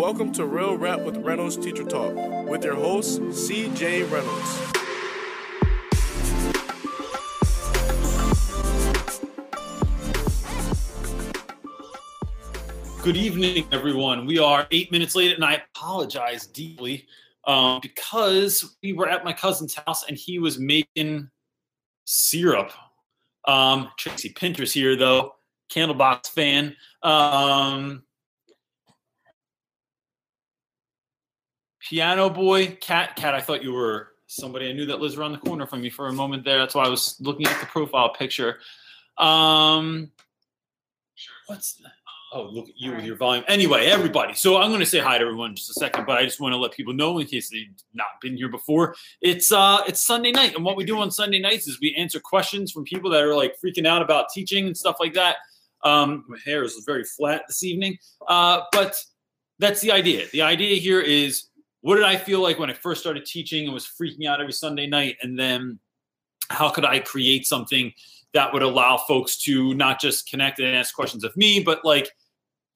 Welcome to Real Rap with Reynolds Teacher Talk with your host, CJ Reynolds. Good evening, everyone. We are eight minutes late, and I apologize deeply um, because we were at my cousin's house and he was making syrup. Um, Tracy Pinter's here, though, Candlebox fan. Um, Piano Boy, Cat, Cat. I thought you were somebody I knew that lives around the corner from me for a moment there. That's why I was looking at the profile picture. Um, what's that? Oh, look at you with your volume. Anyway, everybody. So I'm going to say hi to everyone in just a second, but I just want to let people know in case they've not been here before. It's uh, it's Sunday night, and what we do on Sunday nights is we answer questions from people that are like freaking out about teaching and stuff like that. Um, my hair is very flat this evening, uh, but that's the idea. The idea here is what did I feel like when I first started teaching and was freaking out every Sunday night, and then how could I create something that would allow folks to not just connect and ask questions of me, but like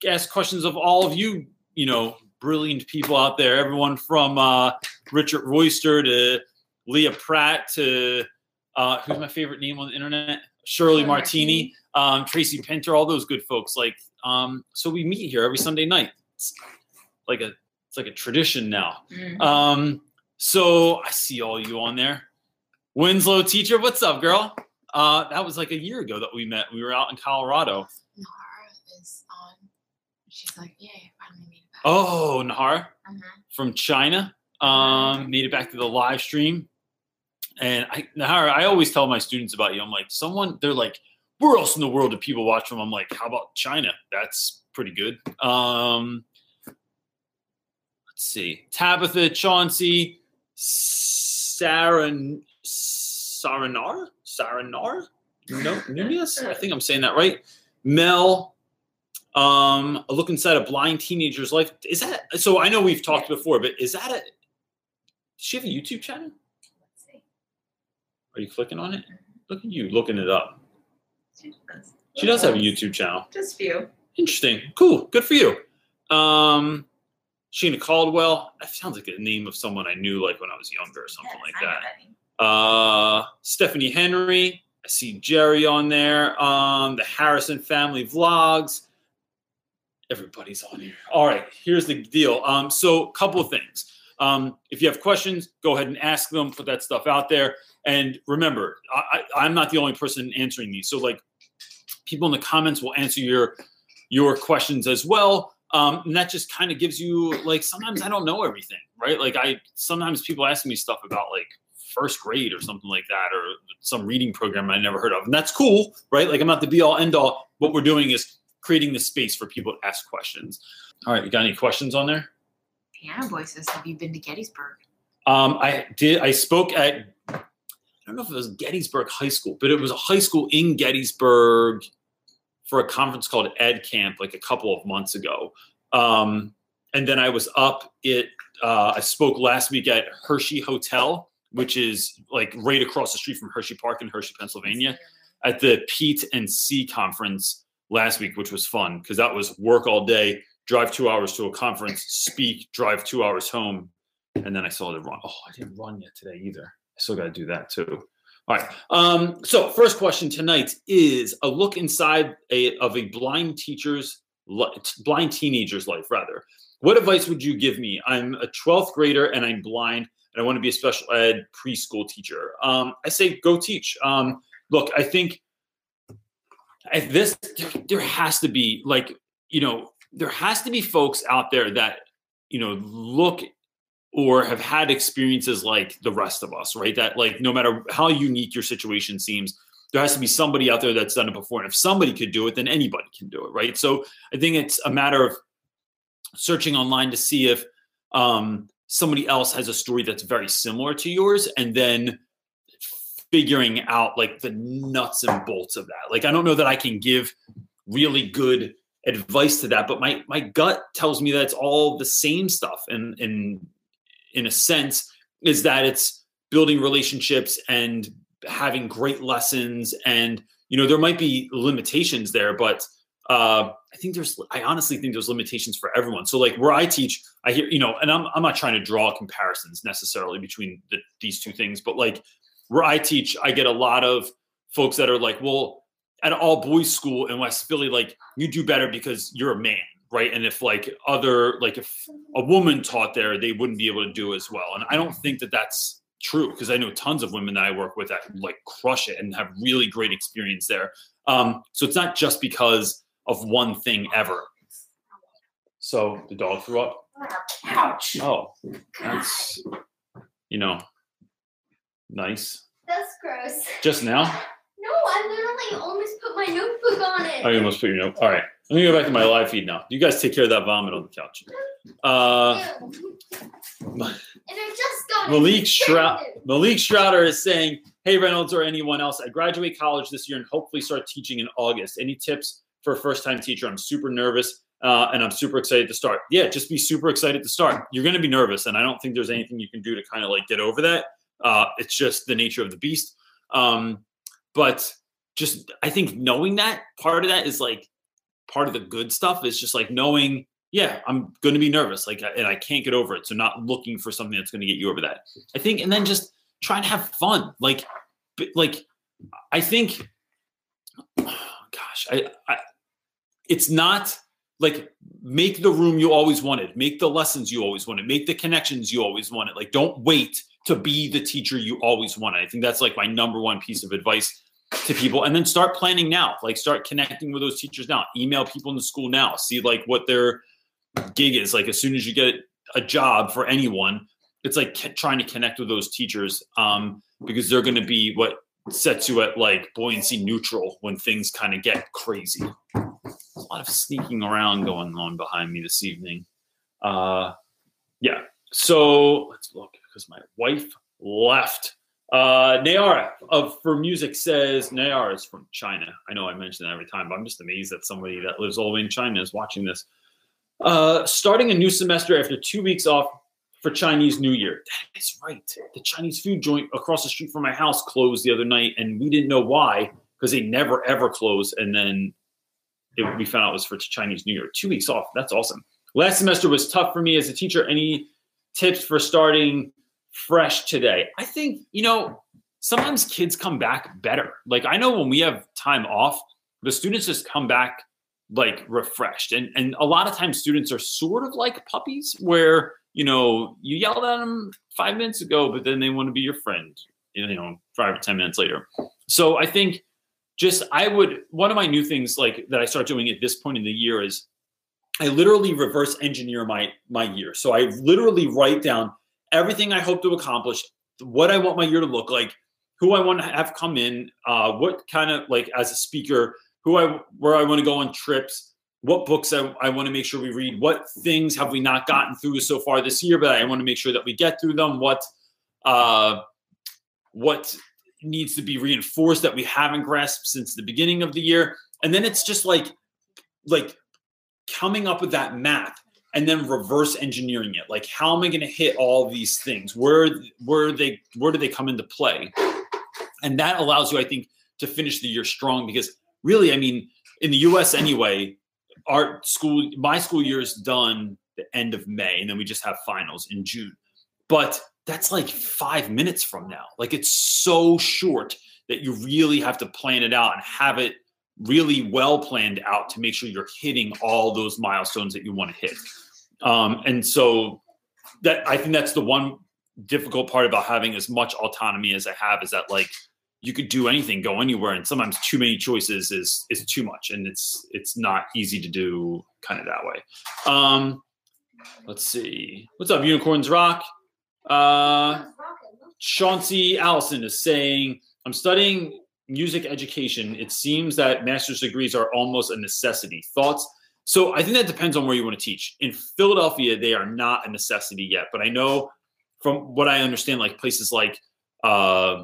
ask questions of all of you, you know, brilliant people out there. Everyone from uh, Richard Royster to Leah Pratt to uh, who's my favorite name on the internet? Shirley Martini, um, Tracy Pinter, all those good folks. Like, um, so we meet here every Sunday night. It's like a it's like a tradition now. Mm-hmm. Um, so I see all you on there. Winslow teacher, what's up, girl? Uh, that was like a year ago that we met. We were out in Colorado. Nara is on. She's like, yay, finally made it back. Oh, Nahar Mhm. from China um, made it back to the live stream. And I, Nahar, I always tell my students about you. I'm like, someone, they're like, where else in the world do people watch from? I'm like, how about China? That's pretty good. Um, see. Tabitha, Chauncey, Saran, Saranar? Saranar? No, Nunez? I think I'm saying that right. Mel, um, a look inside a blind teenager's life. Is that so? I know we've talked before, but is that a? Does she have a YouTube channel? Let's see. Are you clicking on it? Look at you looking it up. She does. She does have a YouTube channel. Just few. Interesting. Cool. Good for you. Um, Sheena Caldwell. That sounds like a name of someone I knew like when I was younger or something Yes, like that. Uh, Stephanie Henry. I see Jerry on there. Um, the Harrison family vlogs. Everybody's on here. All right, here's the deal. Um, so, a couple of things. Um, if you have questions, go ahead and ask them. Put that stuff out there. And remember, I, I, I'm not the only person answering these. So, like, people in the comments will answer your your questions as well. Um, and that just kind of gives you like sometimes I don't know everything, right? Like I sometimes people ask me stuff about like first grade or something like that, or some reading program I never heard of, and that's cool, right? Like I'm not the be all end all. What we're doing is creating the space for people to ask questions. All right, you got any questions on there? Piano voices. have you been to Gettysburg? Um, I did. I spoke at. I don't know if it was Gettysburg High School, but it was a high school in Gettysburg for a conference called Ed Camp, like a couple of months ago. Um, and then I was up. It. Uh, I spoke last week at Hershey Hotel, which is like right across the street from Hershey Park in Hershey, Pennsylvania, at the Pete and C conference last week, which was fun because that was work all day, drive two hours to a conference, speak, drive two hours home, and then I saw the run. Oh, I didn't run yet today either. I still got to do that too. All right. Um, so first question tonight is a look inside a of a blind teacher's li- blind teenager's life. Rather, what advice would you give me? I'm a 12th grader and I'm blind and I want to be a special ed preschool teacher. Um, I say go teach. Um, look, I think this there has to be like you know there has to be folks out there that you know look or have had experiences like the rest of us right? That like no matter how unique your situation seems there has to be somebody out there that's done it before. And if somebody could do it then anybody can do it right? So i think it's a matter of searching online to see if um, somebody else has a story that's very similar to yours and then figuring out like the nuts and bolts of that. Like I don't know that I can give really good advice to that, but my my gut tells me that it's all the same stuff. And in in a sense is that it's building relationships and having great lessons and you know there might be limitations there but uh, I think there's, I honestly think there's limitations for everyone. So like where I teach, I hear, you know, and I'm, I'm not trying to draw comparisons necessarily between the, these two things, but like where I teach, I get a lot of folks that are like, well, at all boys school in West Philly, like you do better because you're a man, right? And if like other, like if a woman taught there, they wouldn't be able to do as well. And I don't think that that's true because I know tons of women that I work with that like crush it and have really great experience there. Um, so it's not just because of one thing ever. So the dog threw up. Ouch. Oh, that's you know nice. That's gross. Just now? No, I literally almost put my notebook on it. I almost put your note. All right, let me go back to my live feed now. You guys take care of that vomit on the couch. Uh, and I just got Malik Shroud. Malik Strouder is saying, "Hey Reynolds or anyone else, I graduate college this year and hopefully start teaching in August. Any tips for a first-time teacher? I'm super nervous." Uh, and I'm super excited to start. Yeah, just be super excited to start. You're going to be nervous, and I don't think there's anything you can do to kind of like get over that. Uh, it's just the nature of the beast. Um, but just I think knowing that part of that is like part of the good stuff is just like knowing, yeah, I'm going to be nervous, like, and I can't get over it. So not looking for something that's going to get you over that. I think, and then just try and have fun. Like, like I think, gosh, I, I, it's not like make the room you always wanted, make the lessons you always wanted, make the connections you always wanted. Like, don't wait to be the teacher you always wanted. I think that's like my number one piece of advice to people and then start planning now like start connecting with those teachers now. Email people in the school now. See like what their gig is. Like as soon as you get a job for anyone it's like trying to connect with those teachers um, because they're going to be what sets you at like buoyancy neutral when things kind of get crazy. A lot of sneaking around going on behind me this evening. Uh yeah. So let's look because my wife left uh, Nayara of for music says Nayara is from China. I know I mention that every time, but I'm just amazed that somebody that lives all the way in China is watching this. Uh, starting a new semester after two weeks off for Chinese New Year. That is right. The Chinese food joint across the street from my house closed the other night, and we didn't know why because they never ever close. And then it, we found out it was for Chinese New Year. Two weeks off. That's awesome. Last semester was tough for me as a teacher. Any tips for starting fresh today? I think, you know, sometimes kids come back better. Like I know when we have time off, the students just come back like refreshed. And and a lot of times students are sort of like puppies where, you know, you yelled at them 5 minutes ago but then they want to be your friend, you know, 5 or 10 minutes later. So I think just I would one of my new things like that I start doing at this point in the year is I literally reverse engineer my my year. So I literally write down everything I hope to accomplish, what I want my year to look like, who I want to have come in, uh, what kind of like as a speaker, who I where I want to go on trips, what books I, I want to make sure we read, what things have we not gotten through so far this year, but I want to make sure that we get through them, what uh, what needs to be reinforced that we haven't grasped since the beginning of the year. And then it's just like like coming up with that map and then reverse engineering it. Like, how am I going to hit all these things? Where where they where do they come into play? And that allows you, I think, to finish the year strong because really, I mean, in the U.S. anyway, our school, my school year is done the end of May, and then we just have finals in June. But that's like five minutes from now. Like, it's so short that you really have to plan it out and have it really well planned out to make sure you're hitting all those milestones that you want to hit. Um, and so that I think that's the one difficult part about having as much autonomy as I have is that like you could do anything, go anywhere, and sometimes too many choices is is too much, and it's it's not easy to do kind of that way. Um, let's see, what's up, Unicorns Rock? Uh, Chauncey Allison is saying, I'm studying music education. It seems that master's degrees are almost a necessity. Thoughts? So I think that depends on where you want to teach. In Philadelphia, they are not a necessity yet, but I know from what I understand, like places like uh,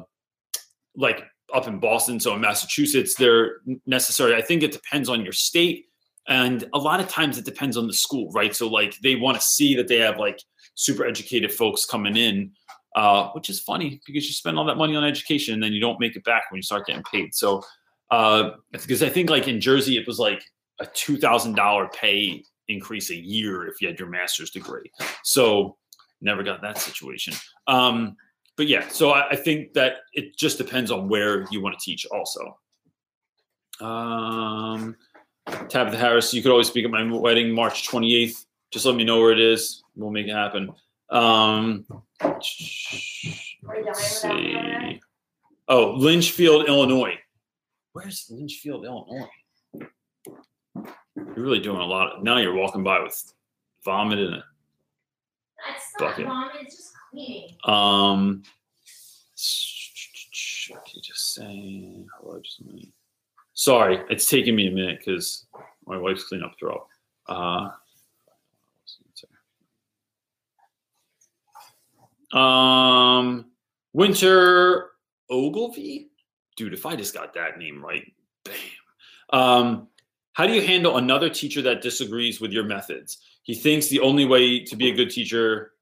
like up in Boston, so in Massachusetts, they're necessary. I think it depends on your state, and a lot of times it depends on the school, right? So like they want to see that they have like super educated folks coming in, uh, which is funny because you spend all that money on education and then you don't make it back when you start getting paid. So uh, because I think like in Jersey, it was like a two thousand dollar pay increase a year if you had your master's degree. So never got that situation. Um, but yeah, so I, I think that it just depends on where you want to teach also. Um, Tabitha Harris, you could always speak at my wedding, March 28th. Just let me know where it is. We'll make it happen. Um, let's see. Oh, Litchfield, Illinois. Where's Litchfield, Illinois? You're really doing a lot. Of, now you're walking by with vomit in it. That's not Bucket. vomit, it's just cleaning. Um, okay, just saying. Hello, just a minute. Sorry, it's taking me a minute because my wife's cleaning up throw. Uh, um, Winter Ogilvy, dude. If I just got that name right, bam. Um, how do you handle another teacher that disagrees with your methods? He thinks the only way to be a good teacher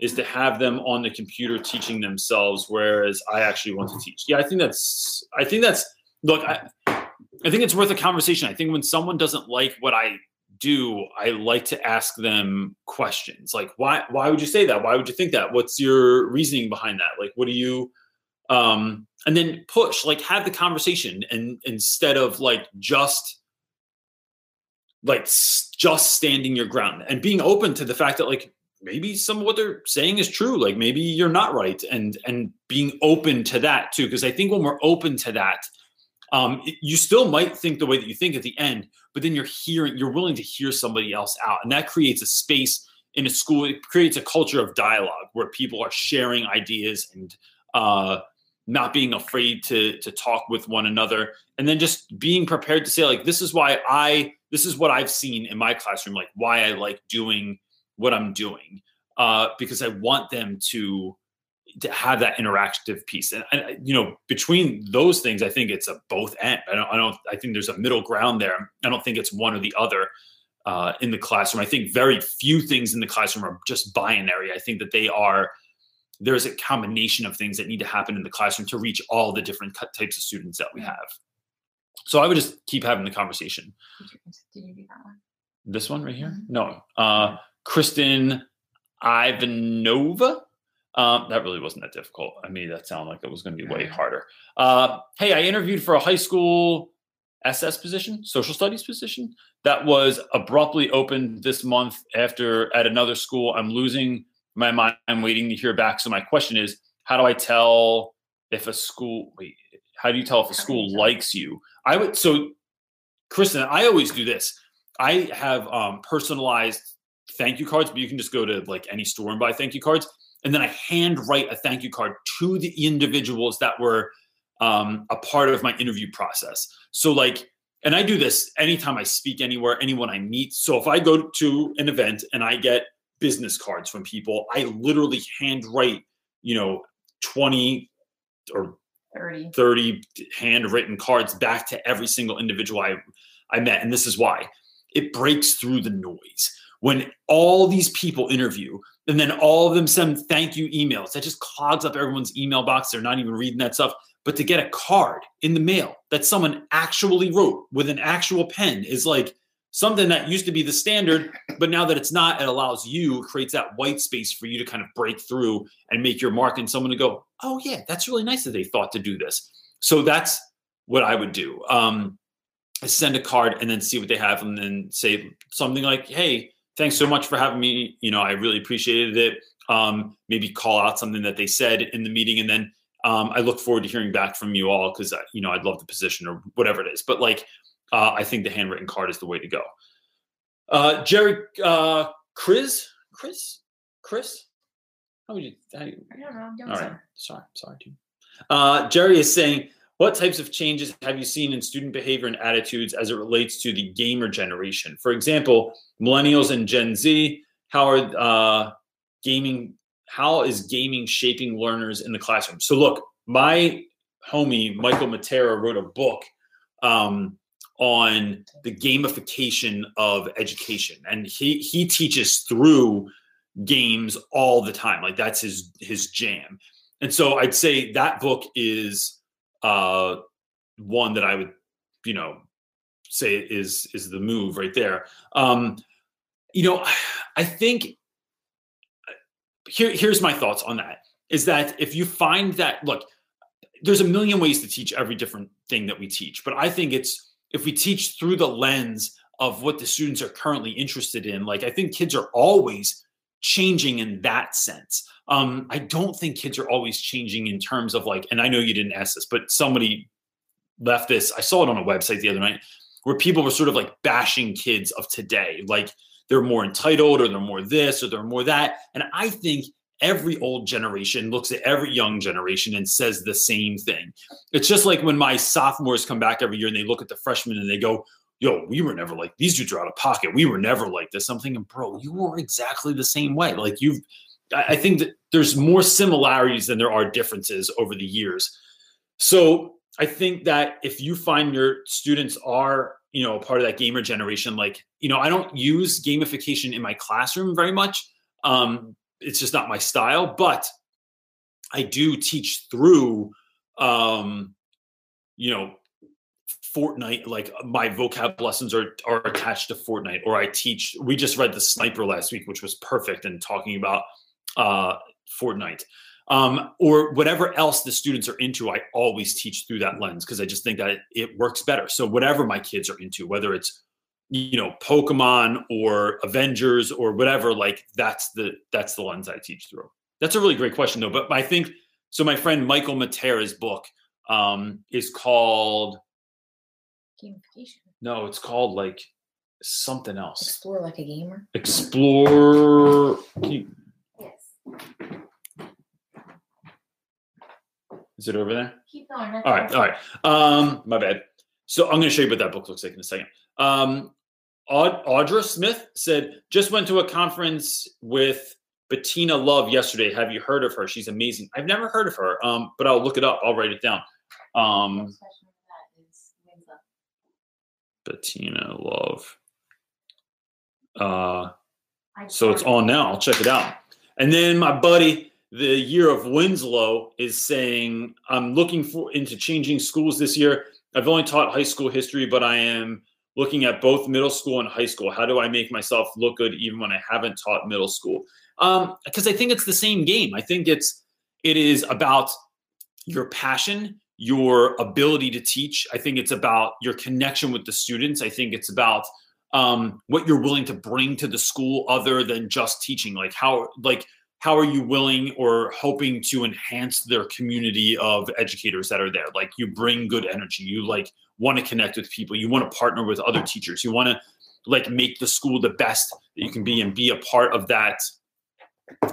is to have them on the computer teaching themselves whereas i actually want to teach. Yeah i think that's i think that's look i i think it's worth a conversation. I think when someone doesn't like what i do i like to ask them questions. Like why why would you say that? Why would you think that? What's your reasoning behind that? Like what do you um and then push like have the conversation and instead of like just like just standing your ground and being open to the fact that like maybe some of what they're saying is true like maybe you're not right and and being open to that too because i think when we're open to that um it- you still might think the way that you think at the end but then you're hearing you're willing to hear somebody else out and that creates a space in a school it creates a culture of dialogue where people are sharing ideas and uh not being afraid to to talk with one another and then just being prepared to say like this is why i this is what i've seen in my classroom like why i like doing what i'm doing uh because i want them to to have that interactive piece. And, and you know between those things i think it's a both end i don't i don't i think there's a middle ground there. I don't think it's one or the other uh, in the classroom. I think very few things in the classroom are just binary. I think that they are there's a combination of things that need to happen in the classroom to reach all the different types of students that we have so i would just keep having the conversation Did you, do that one? this one right here Mhm. no uh kristen ivanova um, that really wasn't that difficult. I made that sound like it was going to be way harder. Uh, hey, I interviewed for a high school SS position, social studies position, that was abruptly opened this month after at another school. I'm losing my mind. I'm waiting to hear back. So my question is, how do I tell if a school? Wait, how do you tell if a How do you school likes you? I would. So, Kristen, I always do this. I have um, personalized thank you cards, but you can just go to like any store and buy thank you cards and then I hand write a thank you card to the individuals that were um, a part of my interview process. So like, and I do this anytime I speak anywhere, anyone I meet. So if I go to an event and I get business cards from people, I literally hand write, you know, 20 or 30. 30 handwritten cards back to every single individual I, I met. And this is why it breaks through the noise. When all these people interview and then all of them send thank you emails, that just clogs up everyone's email box. They're not even reading that stuff. But to get a card in the mail that someone actually wrote with an actual pen is like something that used to be the standard. But now that it's not, it allows you, creates that white space for you to kind of break through and make your mark and someone to go, oh, yeah, that's really nice that they thought to do this. So that's what I would do. Um, send a card and then see what they have and then say something like, hey, thanks so much for having me. You know, I really appreciated it. Um, maybe call out something that they said in the meeting. And then um, I look forward to hearing back from you all because, you know, I'd love the position or whatever it is. But like, uh, I think the handwritten card is the way to go. Uh, Jerry, uh, Chris, Chris, Chris, how would you, how you I don't know. Don't all say. Sorry. Sorry, dude. Uh, Jerry is saying, what types of changes have you seen in student behavior and attitudes as it relates to the gamer generation? For example, millennials and Gen Z. How are uh, gaming? How is gaming shaping learners in the classroom? So, look, my homie Michael Matera wrote a book um, on the gamification of education, and he he teaches through games all the time. Like that's his his jam. And so I'd say that book is uh one that I would, you know, say is is the move right there. Um, you know, I think here here's my thoughts on that. Is that if you find that look, there's a million ways to teach every different thing that we teach, but I think it's if we teach through the lens of what the students are currently interested in, like I think kids are always changing in that sense. Um, I don't think kids are always changing in terms of like, and I know you didn't ask this, but somebody left this. I saw it on a website the other night where people were sort of like bashing kids of today, like they're more entitled or they're more this or they're more that. And I think every old generation looks at every young generation and says the same thing. It's just like when my sophomores come back every year and they look at the freshmen and they go, yo, we were never like these dudes are out of pocket. We were never like this. I'm thinking, bro, you were exactly the same way. Like you've, I think that there's more similarities than there are differences over the years. So I think that if you find your students are, you know, a part of that gamer generation, like, you know, I don't use gamification in my classroom very much. Um, it's just not my style, but I do teach through, um, you know, Fortnite, like my vocab lessons are are attached to Fortnite, or I teach. We just read the Sniper last week, which was perfect, and talking about uh, Fortnite, um, or whatever else the students are into. I always teach through that lens because I just think that it, it works better. So whatever my kids are into, whether it's you know Pokemon or Avengers or whatever, like that's the that's the lens I teach through. That's a really great question though. But I think so. My friend Michael Matera's book um, is called Gamification. no, it's called like something else. Explore like a gamer. Explore. you- Yes. is it over there? Keep going. All right, all right. Um, my bad. So I'm going to show you what that book looks like in a second. Um, Aud- Audra Smith said, just went to a conference with Bettina Love yesterday. Have you heard of her? She's amazing. I've never heard of her, um, but I'll look it up. I'll write it down. Um, Next question for that is when's up? Bettina Love. Uh, So it's on now. I'll check it out. And then my buddy, the year of Winslow, is saying, I'm looking for into changing schools this year. I've only taught high school history, but I am looking at both middle school and high school. How do I make myself look good even when I haven't taught middle school? Um, because I think it's the same game. I think it's it is about your passion, your ability to teach. I think it's about your connection with the students. I think it's about um, what you're willing to bring to the school other than just teaching like how like how are you willing or hoping to enhance their community of educators that are there like you bring good energy you like want to connect with people. You want to partner with other teachers. You want to like make the school the best that you can be and be a part of that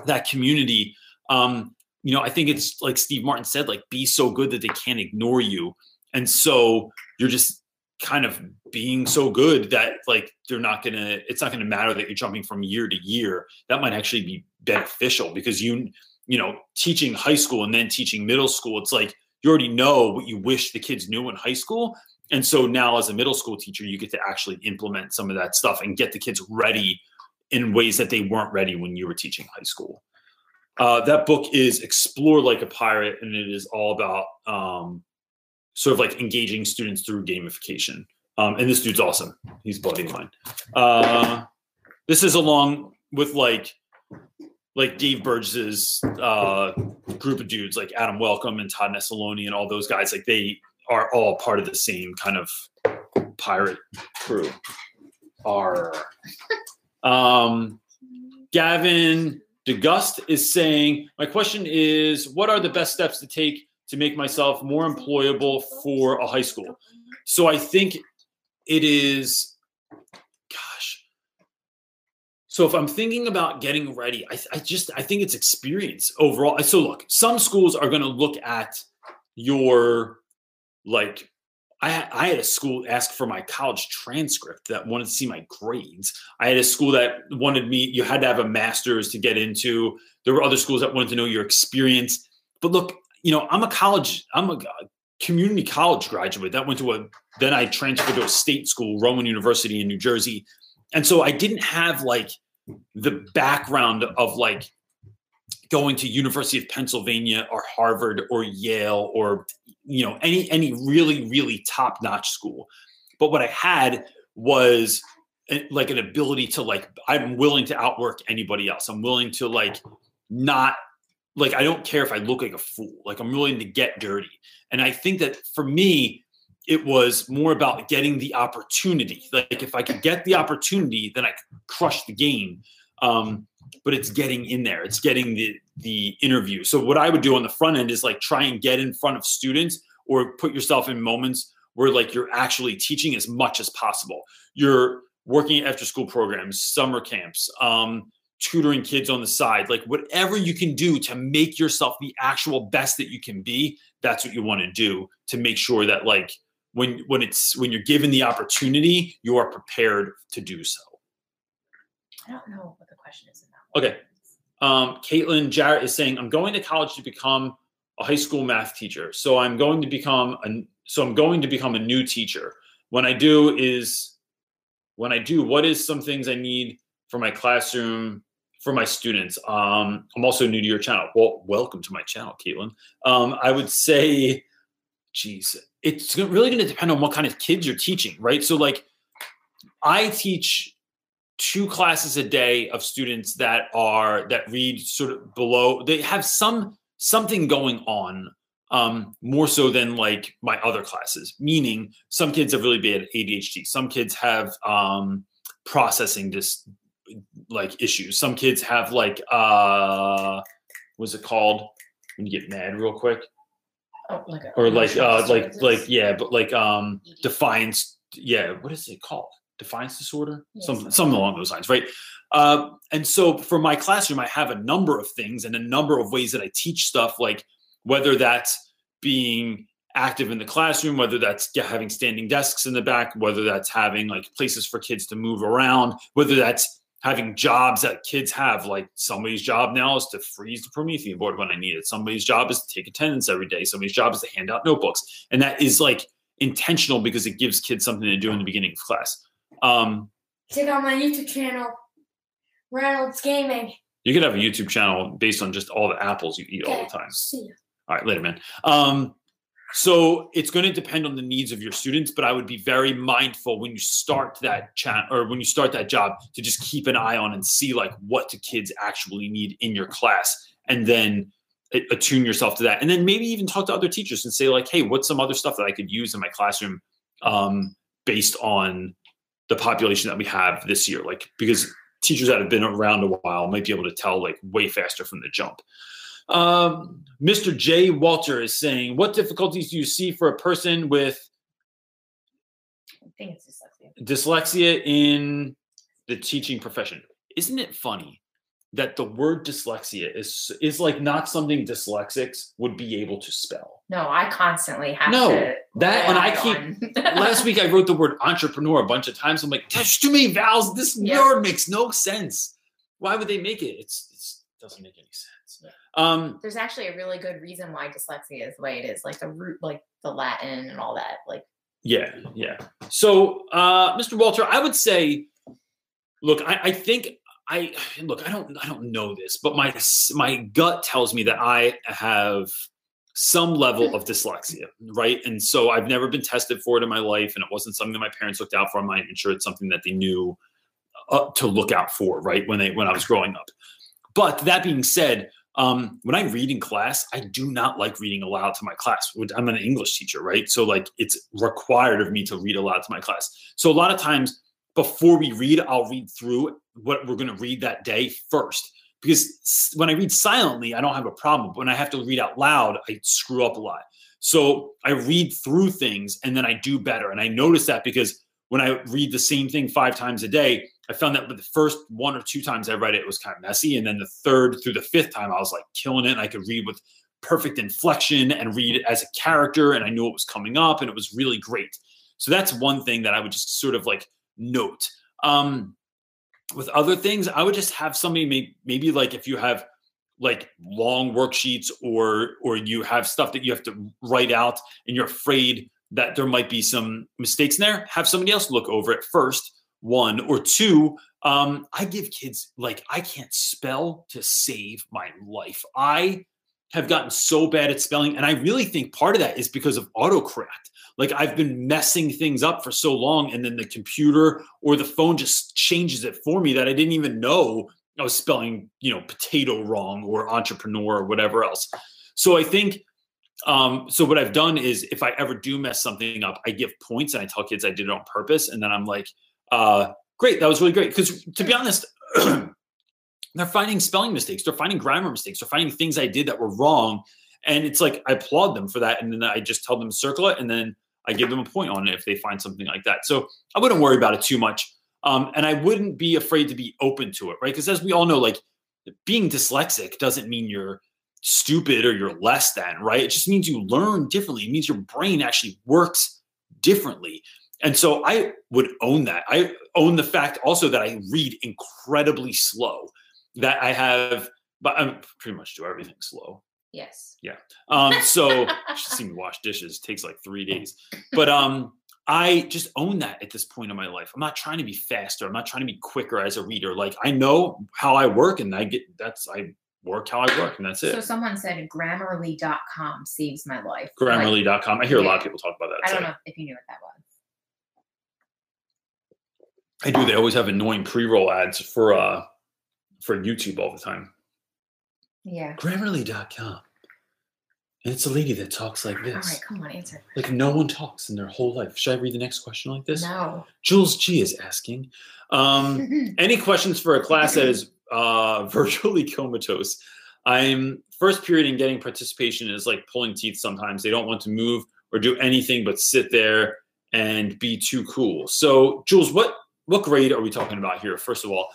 that community. Um you know i think it's like steve martin said like be so good that they can't ignore you. And so you're just kind of being so good that like they're not gonna it's not gonna matter that you're jumping from year to year. That might actually be beneficial because you you know teaching high school and then teaching middle school it's like you already know what you wish the kids knew in high school and so now as a middle school teacher you get to actually implement some of that stuff and get the kids ready in ways that they weren't ready when you were teaching high school uh, that book is explore like a pirate and it is all about um, sort of like engaging students through gamification. Um, and this dude's awesome. He's buddy mine. Uh, this is along with like like Dave Burgess's uh, group of dudes, like Adam Welcome and Todd Nesloney and all those guys. Like they are all part of the same kind of pirate crew. Are um, Gavin DeGust is saying, my question is, what are the best steps to take to make myself more employable for a high school? So I think it is, gosh. So if I'm thinking about getting ready, I, I just I think it's experience overall. So look, some schools are going to look at your like. I, I had a school ask for my college transcript that wanted to see my grades. I had a school that wanted me, you had to have a master's to get into. There were other schools that wanted to know your experience. But look, you know, I'm a college, I'm a community college graduate that went to a, then I transferred to a state school, Rowan University in New Jersey. And so I didn't have like the background of like going to University of Pennsylvania or Harvard or Yale or, you know, any, any really, really top notch school. But what I had was a- like an ability to like I'm willing to outwork anybody else. I'm willing to like not like I don't care if I look like a fool. Like I'm willing to get dirty. And I think that for me, it was more about getting the opportunity. Like if I could get the opportunity, then I could crush the game. Um, but it's getting in there. It's getting the the interview. So what I would do on the front end is like try and get in front of students or put yourself in moments where like you're actually teaching as much as possible. You're working after school programs, summer camps, um, tutoring kids on the side, like whatever you can do to make yourself the actual best that you can be. That's what you want to do to make sure that like when when it's when you're given the opportunity, you are prepared to do so. I don't know what the question is. Okay. Um, Caitlin Jarrett is saying, I'm going to college to become a high school math teacher. So I'm going to become a so I'm going to become a new teacher. When I do is when I do, what is some things I need for my classroom for my students? Um, I'm also new to your channel. Well, welcome to my channel, Caitlin. Um, I would say, geez, it's really going to depend on what kind of kids you're teaching, right? So like I teach two classes a day of students that are that read sort of below they have some something going on um, more so than like my other classes meaning some kids have really bad adhd some kids have um, processing dis like issues. Some kids have like uh what's it called? When you get mad real quick. Oh, like or like uh like like yeah but like um defiance yeah what is it called defiance disorder something something something along those lines right? Uh, and so for my classroom i have a number of things and a number of ways that i teach stuff like whether that's being active in the classroom whether that's having standing desks in the back whether that's having like places for kids to move around whether that's having jobs that kids have like somebody's job now is to freeze the promethean board when i need it. Somebody's job is to take attendance every day. Somebody's job is to hand out notebooks. And that is like intentional because it gives kids something to do in the beginning of class um, Check out my YouTube channel, Reynolds Gaming. you could have a youtube channel based on just all the apples you eat all the time See ya. All right, later, man. Um, so it's going to depend on the needs of your students, but I would be very mindful when you start that chat or when you start that job to just keep an eye on and see like what do kids actually need in your class, and then attune yourself to that, and then maybe even talk to other teachers and say like, hey, what's some other stuff that I could use in my classroom um, based on the population that we have this year, like because teachers that have been around a while might be able to tell like way faster from the jump. Um, Mr. J. Walter is saying, What difficulties do you see for a person with I think it's dyslexia. dyslexia in the teaching profession? Isn't it funny that the word dyslexia is is like not something dyslexics would be able to spell? No, I constantly have No, to. that- and I keep- Last week I wrote the word entrepreneur a bunch of times. I'm like, there's too many vowels. This Yeah. word makes no sense. Why would they make it? It's, it's doesn't make any sense. Yeah. Um, There's actually a really good reason why dyslexia is the way it is, like the root, like the Latin and all that. Like, Yeah, yeah. So, uh, Mr. Walter, I would say, look, I, I think I look. I don't. I don't know this, but my my gut tells me that I have some level of dyslexia, right? And so I've never been tested for it in my life, and it wasn't something that my parents looked out for. I'm not even sure it's something that they knew uh, to look out for, right? When they when I was growing up. But that being said, um, when I read in class, I do not like reading aloud to my class. I'm an English teacher, right? So like it's required of me to read aloud to my class. So a lot of times before we read, I'll read through what we're going to read that day first. Because when I read silently, I don't have a problem. But when I have to read out loud, I screw up a lot. So I read through things and then I do better. And I notice that because when I read the same thing five times a day, I found that with the first one or two times I read it, it was kind of messy. And then the third through the fifth time, I was like killing it. And I could read with perfect inflection and read it as a character. And I knew it was coming up and it was really great. So that's one thing that I would just sort of like note. Um, with other things, I would just have somebody maybe, maybe like if you have like long worksheets or or you have stuff that you have to write out and you're afraid that there might be some mistakes in there, have somebody else look over it first. One or two, um, I give kids like I can't spell to save my life. I have gotten so bad at spelling. And I really think part of that is because of autocorrect. Like I've been messing things up for so long, and then the computer or the phone just changes it for me that I didn't even know I was spelling, you know, potato wrong or entrepreneur or whatever else. So I think um, so what I've done is if I ever do mess something up, I give points and I tell kids I did it on purpose. And then I'm like, uh, great, that was really great. Because to be honest, they're finding spelling mistakes, they're finding grammar mistakes, they're finding things I did that were wrong. And it's like I applaud them for that. And then I just tell them circle it and then I give them a point on it if they find something like that. So I wouldn't worry about it too much. Um, and I wouldn't be afraid to be open to it, right? Because as we all know, like being dyslexic doesn't mean you're stupid or you're less than, right? It just means you learn differently. It means your brain actually works differently. And so I would own that. I own the fact also that I read incredibly slow, that I have, but I'm pretty much do everything slow. Yes. Yeah. Um, so she's seen me wash dishes it takes like three days. But um I just own that at this point in my life. I'm not trying to be faster. I'm not trying to be quicker as a reader. Like I know how I work and I get that's I work how I work and that's it. So someone said Grammarly.com saves my life. Like, Grammarly.com. I hear a lot of people talk about that. I don't know if you knew what that was. I do. They always have annoying pre-roll ads for uh for YouTube all the time. Yeah. Grammarly.com. And it's a lady that talks like this. right, come on, answer. Like no one talks in their whole life. Should I read the next question like this? No. Jules G is asking. Um, any questions for a class that is uh, virtually comatose? I'm first period in getting participation is like pulling teeth sometimes. They don't want to move or do anything but sit there and be too cool. So, Jules, what what grade are we talking about here? First of all,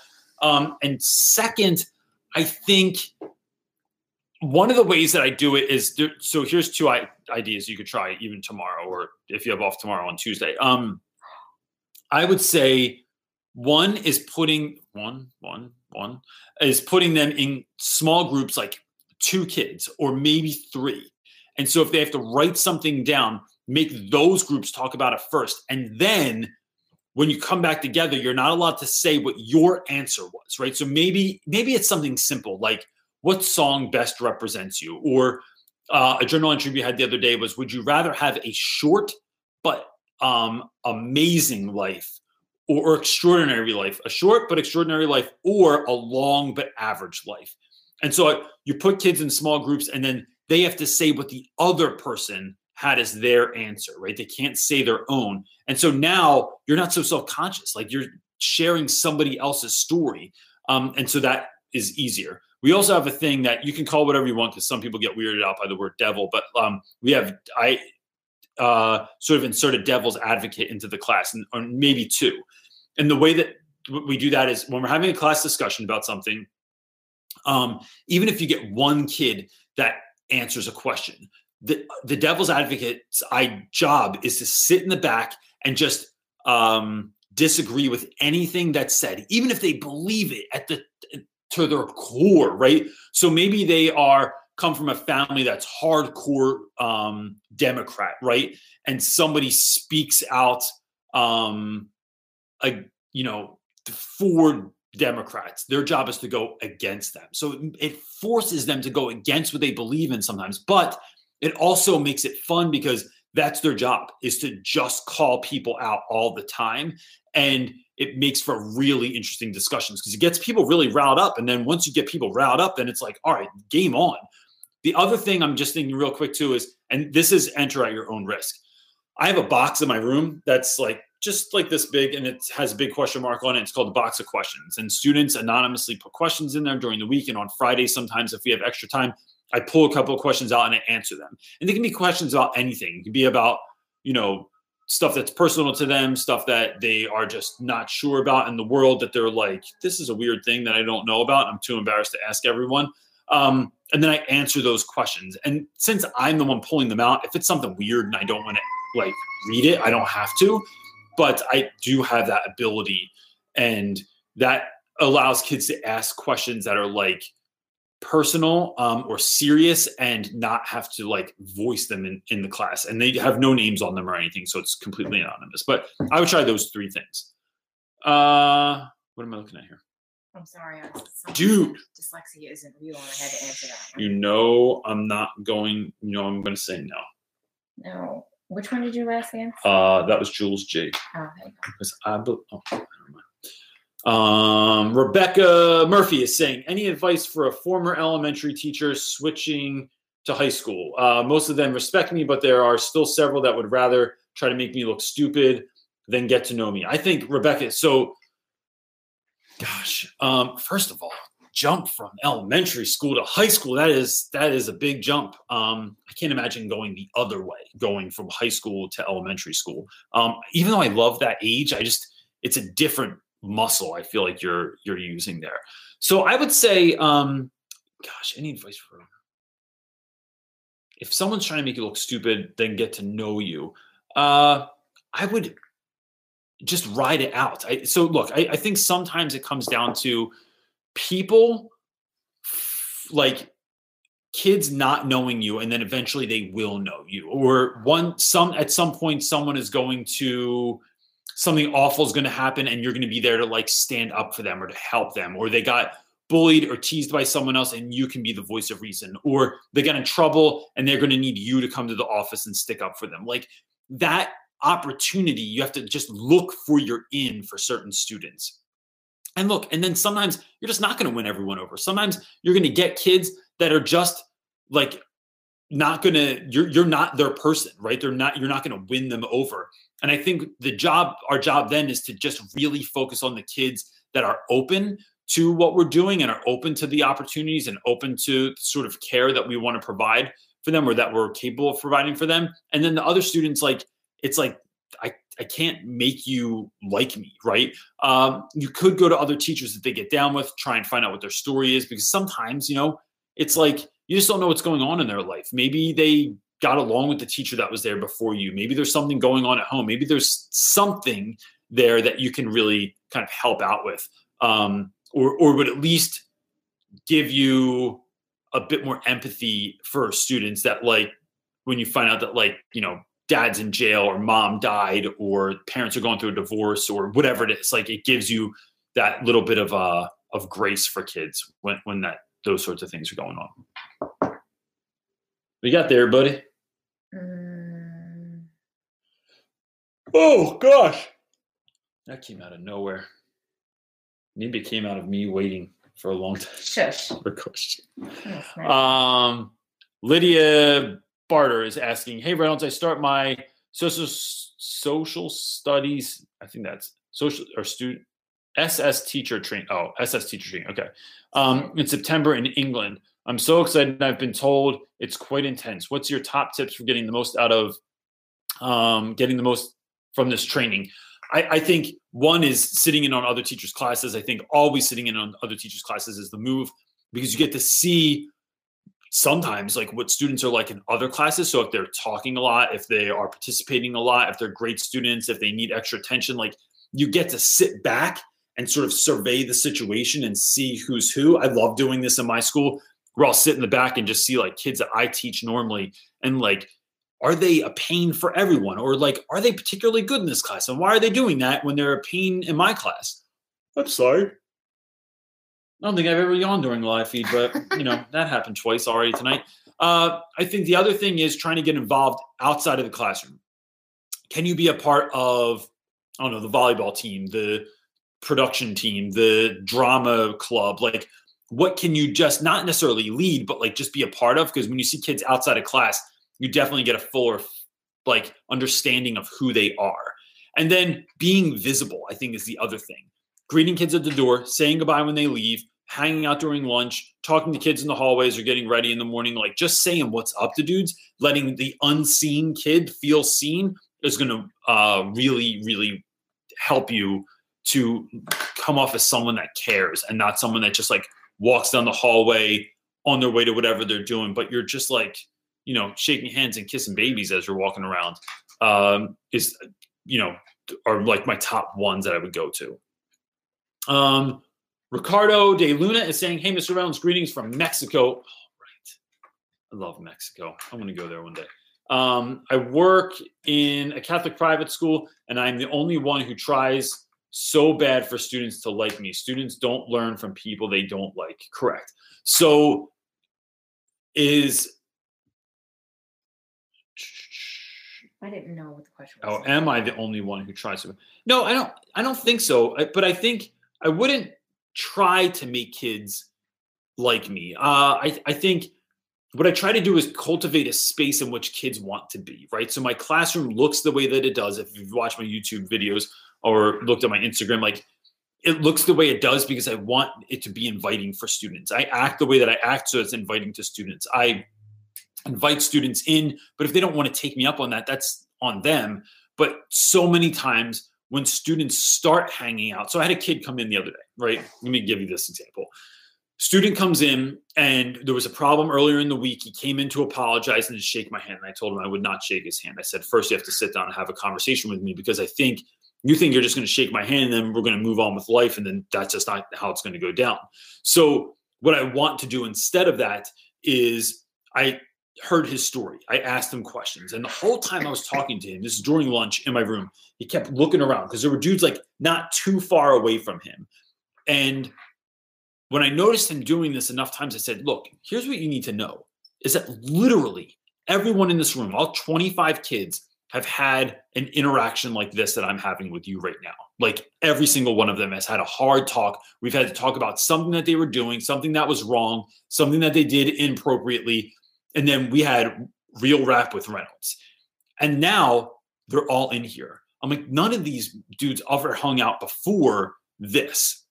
um, and second, I think one of the ways that I do it is so. Here's two ideas you could try even tomorrow, or if you have off tomorrow on Tuesday. Um, I would say one is putting one one one is putting them in small groups, like two kids or maybe three. And so if they have to write something down, make those groups talk about it first, and then when you come back together, you're not allowed to say what your answer was, right? So maybe maybe it's something simple like what song best represents you, or uh, a journal entry we had the other day was would you rather have a short but um, amazing life or, or extraordinary life, a short but extraordinary life, or a long but average life. And so you put kids in small groups, and then they have to say what the other person had as their answer, right? They can't say their own. And so now you're not so self conscious, like you're sharing somebody else's story. Um, and so that is easier. We also have a thing that you can call whatever you want because some people get weirded out by the word devil, but um, we have, I uh, sort of inserted devil's advocate into the class, and, or maybe two. And the way that we do that is when we're having a class discussion about something, um, even if you get one kid that answers a question, the, the devil's advocate's I, job is to sit in the back and just um, disagree with anything that's said, even if they believe it at the to their core, right? So maybe they are come from a family that's hardcore um, Democrat, right? And somebody speaks out, um, a, you know, for Democrats. Their job is to go against them. So it, it forces them to go against what they believe in sometimes, but it also makes it fun because that's their job is to just call people out all the time and it makes for really interesting discussions because it gets people really riled up and then once you get people riled up then it's like all right game on. The other thing i'm just thinking real quick too is and this is enter at your own risk. I have a box in my room that's like just like this big and it has a big question mark on it. It's called the box of questions and students anonymously put questions in there during the week and on fridays sometimes if we have extra time I pull a couple of questions out and I answer them. And they can be questions about anything. It can be about, you know, stuff that's personal to them, stuff that they are just not sure about in the world that they're like, this is a weird thing that I don't know about. I'm too embarrassed to ask everyone. Um, and then I answer those questions. And since I'm the one pulling them out, if it's something weird and I don't want to like read it, I don't have to. But I do have that ability. And that allows kids to ask questions that are like, personal um, or serious and not have to like voice them in, in the class and they have no names on them or anything so it's completely anonymous but i would try those three things uh what am i looking at here I'm sorry. I, Dude. dyslexia isn't real, and I had to answer that. You know, I'm not going. You know, I'm going to say no. No. Which one did you ask again? Uh, that was Jules G. Oh, there you go. Because I, be- oh, never mind. Um, Rebecca Murphy is saying, any advice for a former elementary teacher switching to high school? Uh, most of them respect me, but there are still several that would rather try to make me look stupid than get to know me. I think Rebecca. So, gosh, um, first of all, jump from elementary school to high school that is that is a big jump um i can't imagine going the other way going from high school to elementary school um even though i love that age i just it's a different muscle i feel like you're you're using there. So i would say um gosh any advice for if someone's trying to make you look stupid then get to know you. Uh i would just ride it out. I, so look I, I think sometimes it comes down to people like kids not knowing you and then eventually they will know you. Or one some at some point someone is going to something awful is going to happen and you're going to be there to like stand up for them or to help them or they got bullied or teased by someone else and you can be the voice of reason or they got in trouble and they're going to need you to come to the office and stick up for them like that opportunity you have to just look for your in for certain students and look, and then sometimes you're just not going to win everyone over. Sometimes you're going to get kids that are just like not going to you're you're not their person, right? They're not you're not going to win them over. And I think the job our job then is to just really focus on the kids that are open to what we're doing and are open to the opportunities and open to sort of care that we want to provide for them or that we're capable of providing for them. And then the other students like it's like I I can't make you like me, right? Um, you could go to other teachers that they get down with, try and find out what their story is, because sometimes, you know, it's like you just don't know what's going on in their life. Maybe they got along with the teacher that was there before you. Maybe there's something going on at home. Maybe there's something there that you can really kind of help out with, um, or or would at least give you a bit more empathy for students that like when you find out that like you know dad's in jail or mom died or parents are going through a divorce or whatever it is like it gives you that little bit of uh of grace for kids when when that those sorts of things are going on we got there buddy Mm, oh gosh that came out of nowhere maybe it came out of me waiting for a long time shush. for a question Um, Lydia Barter is asking, "Hey Reynolds, I start my social social studies. I think that's social or student SS teacher train. Oh, SS teacher training. Okay, um, in September in England. I'm so excited. I've been told it's quite intense. What's your top tips for getting the most out of um, getting the most from this training? I, I think one is sitting in on other teachers' classes. I think always sitting in on other teachers' classes is the move because you get to see sometimes like what students are like in other classes. So if they're talking a lot, if they are participating a lot, if they're great students, if they need extra attention, like you get to sit back and sort of survey the situation and see who's who. I love doing this in my school where I'll sit in the back and just see like kids that I teach normally and like, are they a pain for everyone? Or like, are they particularly good in this class? And why are they doing that when they're a pain in my class? I'm sorry. I don't think I've ever yawned during a live feed, but you know, that happened twice already tonight. Uh, I think the other thing is trying to get involved outside of the classroom. Can you be a part of, I don't know, the volleyball team, the production team, the drama club? Like, what can you just not necessarily lead, but like just be a part of? Because when you see kids outside of class, you definitely get a fuller like understanding of who they are. And then being visible, I think, is the other thing. Greeting kids at the door, saying goodbye when they leave, hanging out during lunch, talking to kids in the hallways or getting ready in the morning, like just saying what's up to dudes, letting the unseen kid feel seen is going to uh, really, really help you to come off as someone that cares and not someone that just like walks down the hallway on their way to whatever they're doing, but you're just like, you know, shaking hands and kissing babies as you're walking around um, is, you know, are like my top ones that I would go to. Um, Ricardo de Luna is saying, Hey, Mr. Reynolds, greetings from Mexico. Oh, right. I love Mexico. I'm going to go there one day. Um, I work in a Catholic private school, and I'm the only one who tries so bad for students to like me. Students don't learn from people they don't like. Correct. So is I didn't know what the question was. Oh, am I the only one who tries to? No, I don't. I don't think so. I- But I think I wouldn't try to make kids like me. Uh, I I think what I try to do is cultivate a space in which kids want to be. Right. So my classroom looks the way that it does. If you've watched my YouTube videos or looked at my Instagram, like it looks the way it does because I want it to be inviting for students. I act the way that I act so it's inviting to students. I invite students in, but if they don't want to take me up on that, that's on them. But so many times when students start hanging out, so I had a kid come in the other day, right? Let me give you this example. Student comes in and there was a problem earlier in the week. He came in to apologize and to shake my hand. And I told him I would not shake his hand. I said, first, you have to sit down and have a conversation with me because I think you think you're just going to shake my hand and then we're going to move on with life. And then that's just not how it's going to go down. So, what I want to do instead of that is I heard his story. I asked him questions. And the whole time I was talking to him, this is during lunch in my room, he kept looking around because there were dudes like not too far away from him. And when I noticed him doing this enough times, I said, Look, here's what you need to know is that literally everyone in this room, all 25 kids, have had an interaction like this that I'm having with you right now. Like every single one of them has had a hard talk. We've had to talk about something that they were doing, something that was wrong, something that they did inappropriately. And then we had real rap with Reynolds. And now they're all in here. I'm like, none of these dudes ever hung out before this,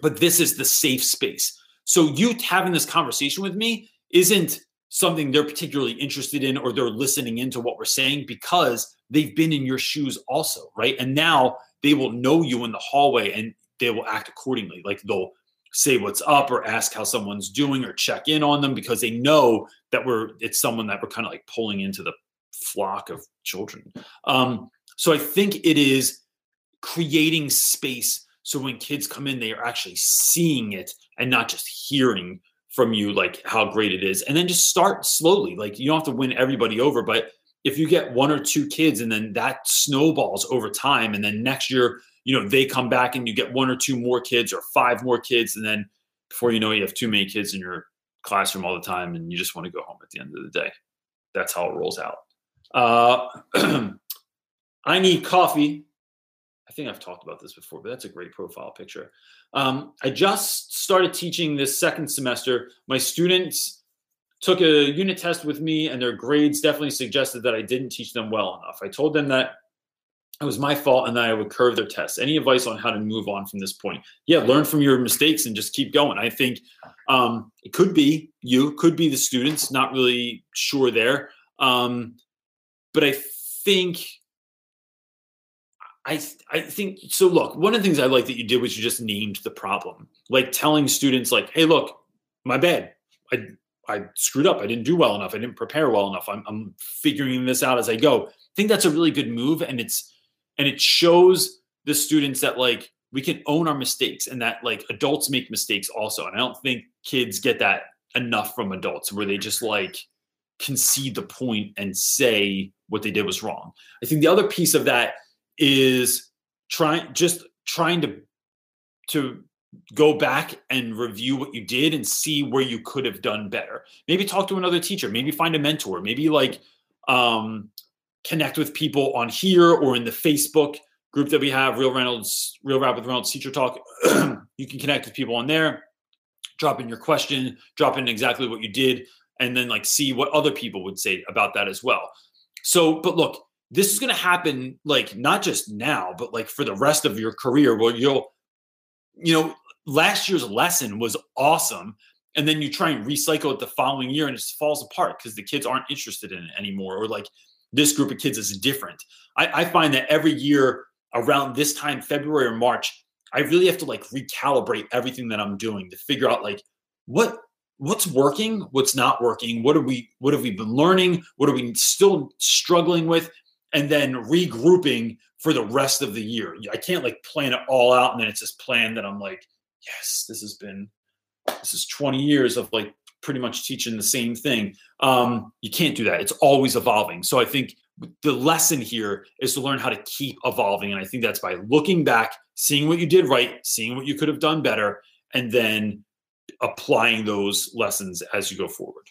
but this is the safe space. So you having this conversation with me isn't something they're particularly interested in or they're listening into what we're saying because they've been in your shoes also, right? And now they will know you in the hallway and they will act accordingly. Like they'll say what's up or ask how someone's doing or check in on them because they know that we're it's someone that we're kind of like pulling into the flock of children. Um, so I think it is creating space so when kids come in, they are actually seeing it and not just hearing from you like how great it is. And then just start slowly. Like you don't have to win everybody over, but if you get one or two kids and then that snowballs over time, and then next year, you know, they come back and you get one or two more kids or five more kids, and then before you know, it, you have too many kids in your classroom all the time, and you just want to go home at the end of the day. That's how it rolls out. Uh, I need coffee. I think I've talked about this before, but that's a great profile picture. Um, I just started teaching this second semester. My students took a unit test with me, and their grades definitely suggested that I didn't teach them well enough. I told them that it was my fault and that I would curve their tests. Any advice on how to move on from this point? Yeah, learn from your mistakes and just keep going. I think um, it could be you, could be the students, not really sure there. Um, but I think I I think so. Look, one of the things I like that you did was you just named the problem, like telling students, like, "Hey, look, my bad. I I screwed up. I didn't do well enough. I didn't prepare well enough. I'm I'm figuring this out as I go." I think that's a really good move, and it's and it shows the students that like we can own our mistakes, and that like adults make mistakes also. And I don't think kids get that enough from adults, where they just like concede the point and say what they did was wrong. I think the other piece of that is trying just trying to to go back and review what you did and see where you could have done better. Maybe talk to another teacher maybe find a mentor maybe like um connect with people on here or in the facebook group that we have real reynolds real rap with reynolds teacher talk. You can connect with people on there drop in your question drop in exactly what you did and then like see what other people would say about that as well. So but look this is going to happen like not just now but like for the rest of your career where you'll you know last year's lesson was awesome and then you try and recycle it the following year and it just falls apart because the kids aren't interested in it anymore or like this group of kids is different. I, I find that every year around this time february or march i really have to like recalibrate everything that i'm doing to figure out like what what's working what's not working what are we what have we been learning what are we still struggling with and then regrouping for the rest of the year. I can't like plan it all out and then it's this plan that I'm like, yes, this has been this is 20 years of like pretty much teaching the same thing. Um, you can't do that. It's always evolving. So I think the lesson here is to learn how to keep evolving. And I think that's by looking back, seeing what you did right, seeing what you could have done better, and then applying those lessons as you go forward.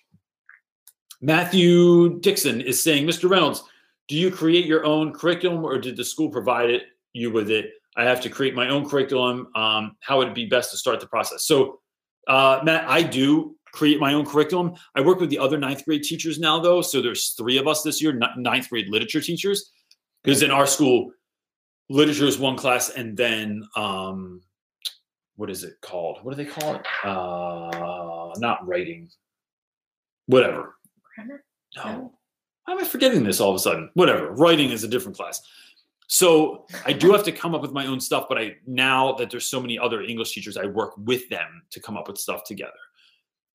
Matthew Dixon is saying, Mr. Reynolds, do you create your own curriculum or did the school provide it you with it? I have to create my own curriculum. Um, how would it be best to start the process? So, uh, Matt, I do create my own curriculum. I work with the other ninth grade teachers now, though. So there's three of us this year, ninth grade literature teachers, because in our school, literature is one class, and then um, what is it called? What do they call it? Uh, not writing. Whatever. Grammar? No. Why am I forgetting this all of a sudden? Whatever. Writing is a different class. So I do have to come up with my own stuff, but I now that there's so many other English teachers, I work with them to come up with stuff together.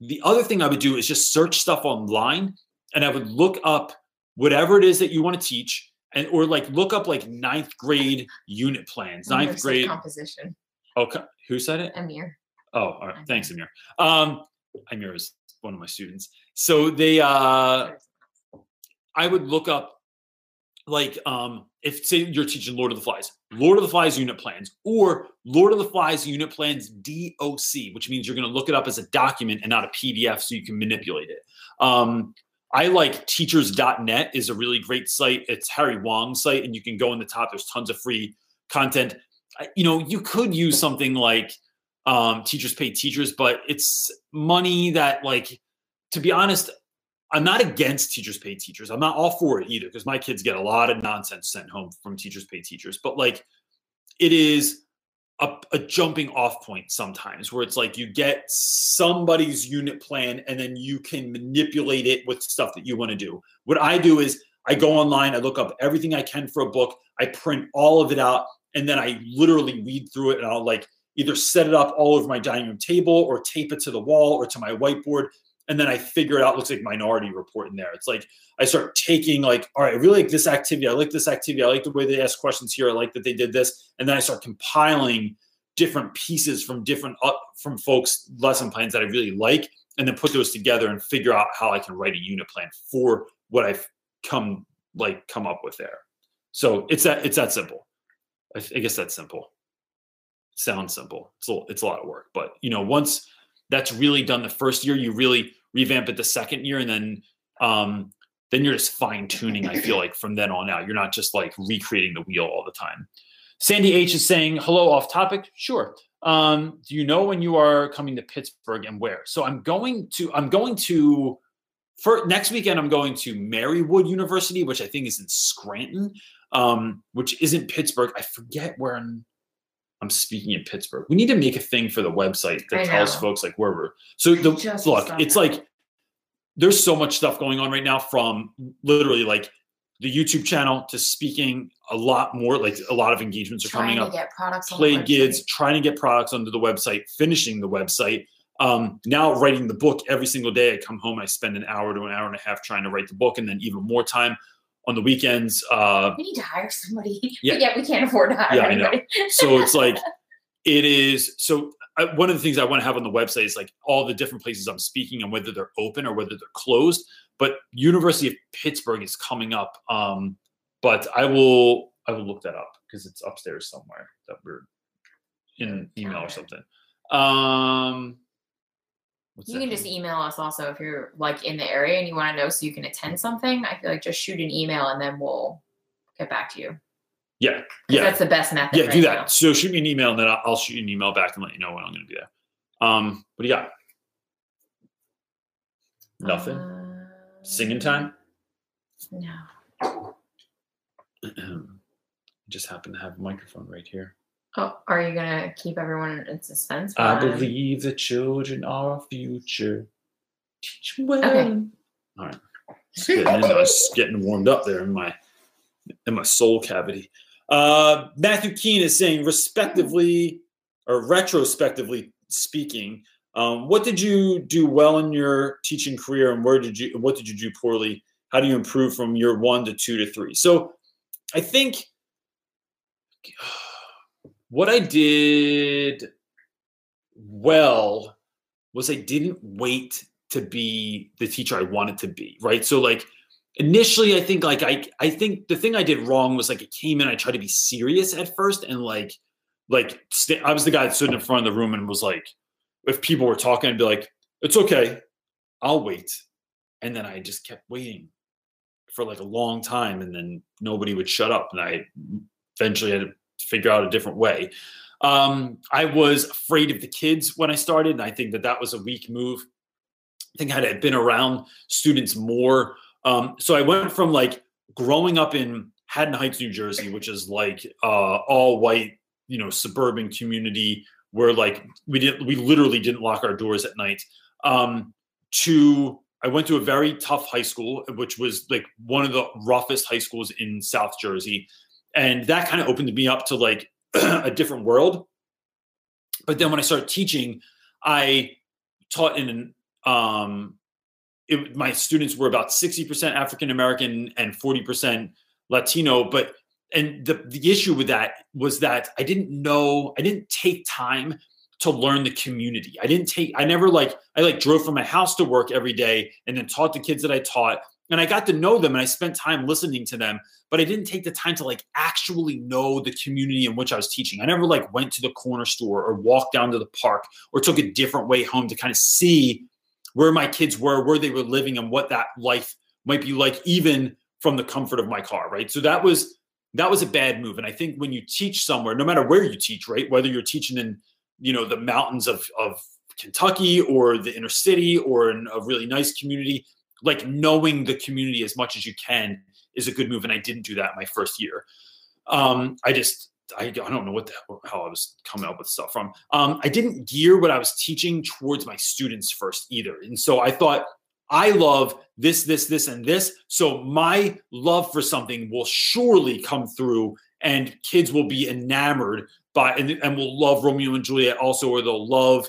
The other thing I would do is just search stuff online and I would look up whatever it is that you want to teach and or like look up like ninth grade unit plans, ninth grade. composition. Okay. Who said it? Amir. Oh, all right. Thanks, Amir. Um, Amir is one of my students. So they, uh, I would look up like um if say you're teaching Lord of the Flies, Lord of the Flies unit plans, or Lord of the Flies unit plans DOC, which means you're going to look it up as a document and not a PDF so you can manipulate it. Um, I like teachers.net is a really great site. It's Harry Wong's site, and you can go in the top. There's tons of free content. You know, you could use something like um, Teachers Pay Teachers, but it's money that, like, to be honest, I'm not against teachers pay teachers. I'm not all for it either because my kids get a lot of nonsense sent home from teachers pay teachers. But like, it is a, a jumping off point sometimes where it's like you get somebody's unit plan and then you can manipulate it with stuff that you want to do. What I do is I go online, I look up everything I can for a book, I print all of it out, and then I literally read through it and I'll like either set it up all over my dining room table or tape it to the wall or to my whiteboard and then I figure it out. Looks like Minority Report in there. It's like I start taking like, all right, I really like this activity. I like this activity. I like the way they ask questions here. I like that they did this, and then I start compiling different pieces from different uh, from folks' lesson plans that I really like, and then put those together and figure out how I can write a unit plan for what I've come like come up with there. So it's that it's that simple. I, I guess that's simple. Sounds simple. It's a, it's a lot of work, but you know once that's really done the first year you really revamp it the second year and then um then you're just fine tuning i feel like from then on out. You're not just like recreating the wheel all the time. Sandy h is saying hello off topic. Sure. Um do you know when you are coming to pittsburgh and where? So i'm going to i'm going to for next weekend i'm going to marywood university which i think is in scranton um which isn't pittsburgh. I forget where in I'm speaking in Pittsburgh. We need to make a thing for the website that I tells know. folks like where we're. So the just look, it's that. like there's so much stuff going on right now from literally like the YouTube channel to speaking a lot more. Like a lot of engagements are Trying coming to up. get products on the Play gigs, trying to get products onto the website, finishing the website. Um, now writing the book every single day. I come home, I spend an hour to an hour and a half trying to write the book, and then even more time on the weekends. Uh, We need to hire somebody. Yeah. But yet we can't afford to hire Yeah, I know. so it's like it is so I, one of the things i want to have on the website is like all the different places i'm speaking and whether they're open or whether they're closed but university of pittsburgh is coming up um but i will i will look that up because it's upstairs somewhere that we're in email or something um what's You can just email us also if you're like in the area and you want to know so you can attend something. I feel like just shoot an email and then we'll get back to you. Yeah, yeah That's the best method. yeah right do that now. so shoot me an email and then I'll, shoot you an email back and let you know when i'm going to be there um what do you got nothing Um, singing time No. just happen to have a microphone right here. Oh, are you gonna keep everyone in suspense? I believe the children are our future. Teach 'em well. Okay. All right. Just getting, in, I was getting warmed up there in my in my soul cavity. Uh, Matthew Keene is saying, respectively or retrospectively speaking, um, what did you do well in your teaching career, and where did you what did you do poorly? How do you improve from year one to two to three? So, I think what I did well was I didn't wait to be the teacher I wanted to be, right? So like initially i think like i i think the thing i did wrong was like it came in i tried to be serious at first and like like st- i was the guy that stood in front of the room and was like if people were talking i'd be like it's okay i'll wait and then i just kept waiting for like a long time and then nobody would shut up and i eventually had to figure out a different way um, i was afraid of the kids when i started and i think that that was a weak move i think I had been around students more um, so I went from like growing up in Haddon Heights, New Jersey, which is like uh, all white, you know, suburban community where like we didn't, we literally didn't lock our doors at night. Um, to I went to a very tough high school, which was like one of the roughest high schools in South Jersey, and that kind of opened me up to like a different world. But then when I started teaching, I taught in an um, it, my students were about 60% African American and 40% Latino. But and the, the issue with that was that I didn't know, I didn't take time to learn the community. I didn't take, I never like, I like drove from my house to work every day and then taught the kids that I taught. And I got to know them and I spent time listening to them, but I didn't take the time to like actually know the community in which I was teaching. I never like went to the corner store or walked down to the park or took a different way home to kind of see where my kids were, where they were living, and what that life might be like, even from the comfort of my car, right? So that was that was a bad move. And I think when you teach somewhere, no matter where you teach, right, whether you're teaching in you know the mountains of of Kentucky or the inner city or in a really nice community, like knowing the community as much as you can is a good move. And I didn't do that my first year. Um, I just I, I don't know what the how I was coming up with stuff from. Um, I didn't gear what I was teaching towards my students first either, and so I thought I love this, this, this, and this. So my love for something will surely come through, and kids will be enamored by and, and will love Romeo and Juliet also, or they'll love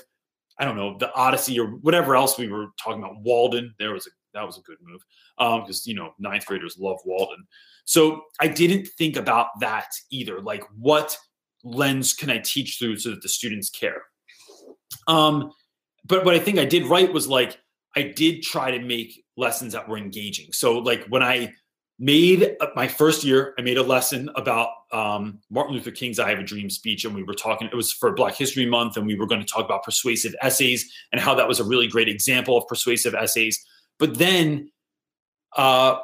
I don't know the Odyssey or whatever else we were talking about. Walden, there was a that was a good move because um, you know ninth graders love Walden. So I didn't think about that either. Like, what lens can I teach through so that the students care? Um, but what I think I did right was like I did try to make lessons that were engaging. So like when I made uh, my first year, I made a lesson about um, Martin Luther King's "I Have a Dream" speech, and we were talking. It was for Black History Month, and we were going to talk about persuasive essays and how that was a really great example of persuasive essays. But then uh,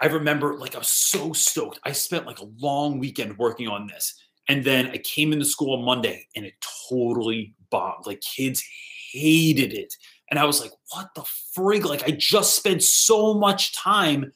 I remember like I was so stoked. I spent like a long weekend working on this. And then I came into school on Monday and it totally bombed. Like kids hated it. And I was like, what the frig? Like I just spent so much time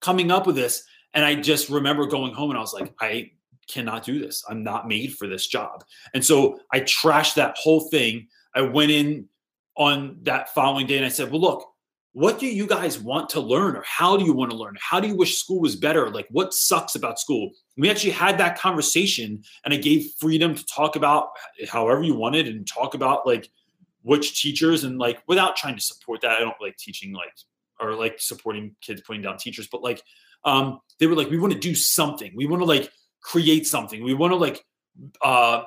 coming up with this. And I just remember going home and I was like, I cannot do this. I'm not made for this job. And so I trashed that whole thing. I went in on that following day and I said, well, look, what do you guys want to learn or how do you want to learn? How do you wish school was better? Like what sucks about school? We actually had that conversation and i gave freedom to talk about however you wanted and talk about like which teachers and like without trying to support that. I don't like teaching like or like supporting kids putting down teachers but like um they were like we want to do something. We want to like create something. We want to like uh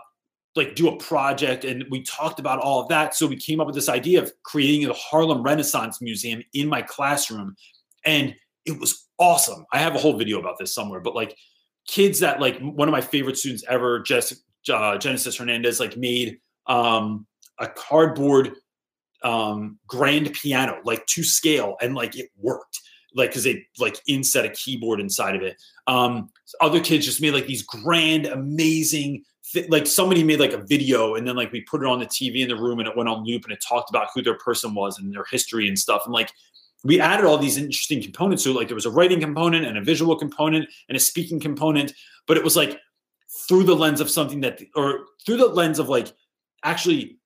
like do a project and we talked about all of that. So we came up with this idea of creating a harlem renaissance museum in my classroom and it was awesome. I have a whole video about this somewhere but like kids that like one of my favorite students ever Jess, uh, genesis hernandez like made um a cardboard um grand piano like to scale and like it worked. Like because they like inset a keyboard inside of it. Um other kids just made like these grand amazing th- like somebody made like a video and then like we put it on the TV in the room and it went on loop and it talked about who their person was and their history and stuff. And like we added all these interesting components. So like there was a writing component and a visual component and a speaking component, but it was like through the lens of something that or through the lens of like actually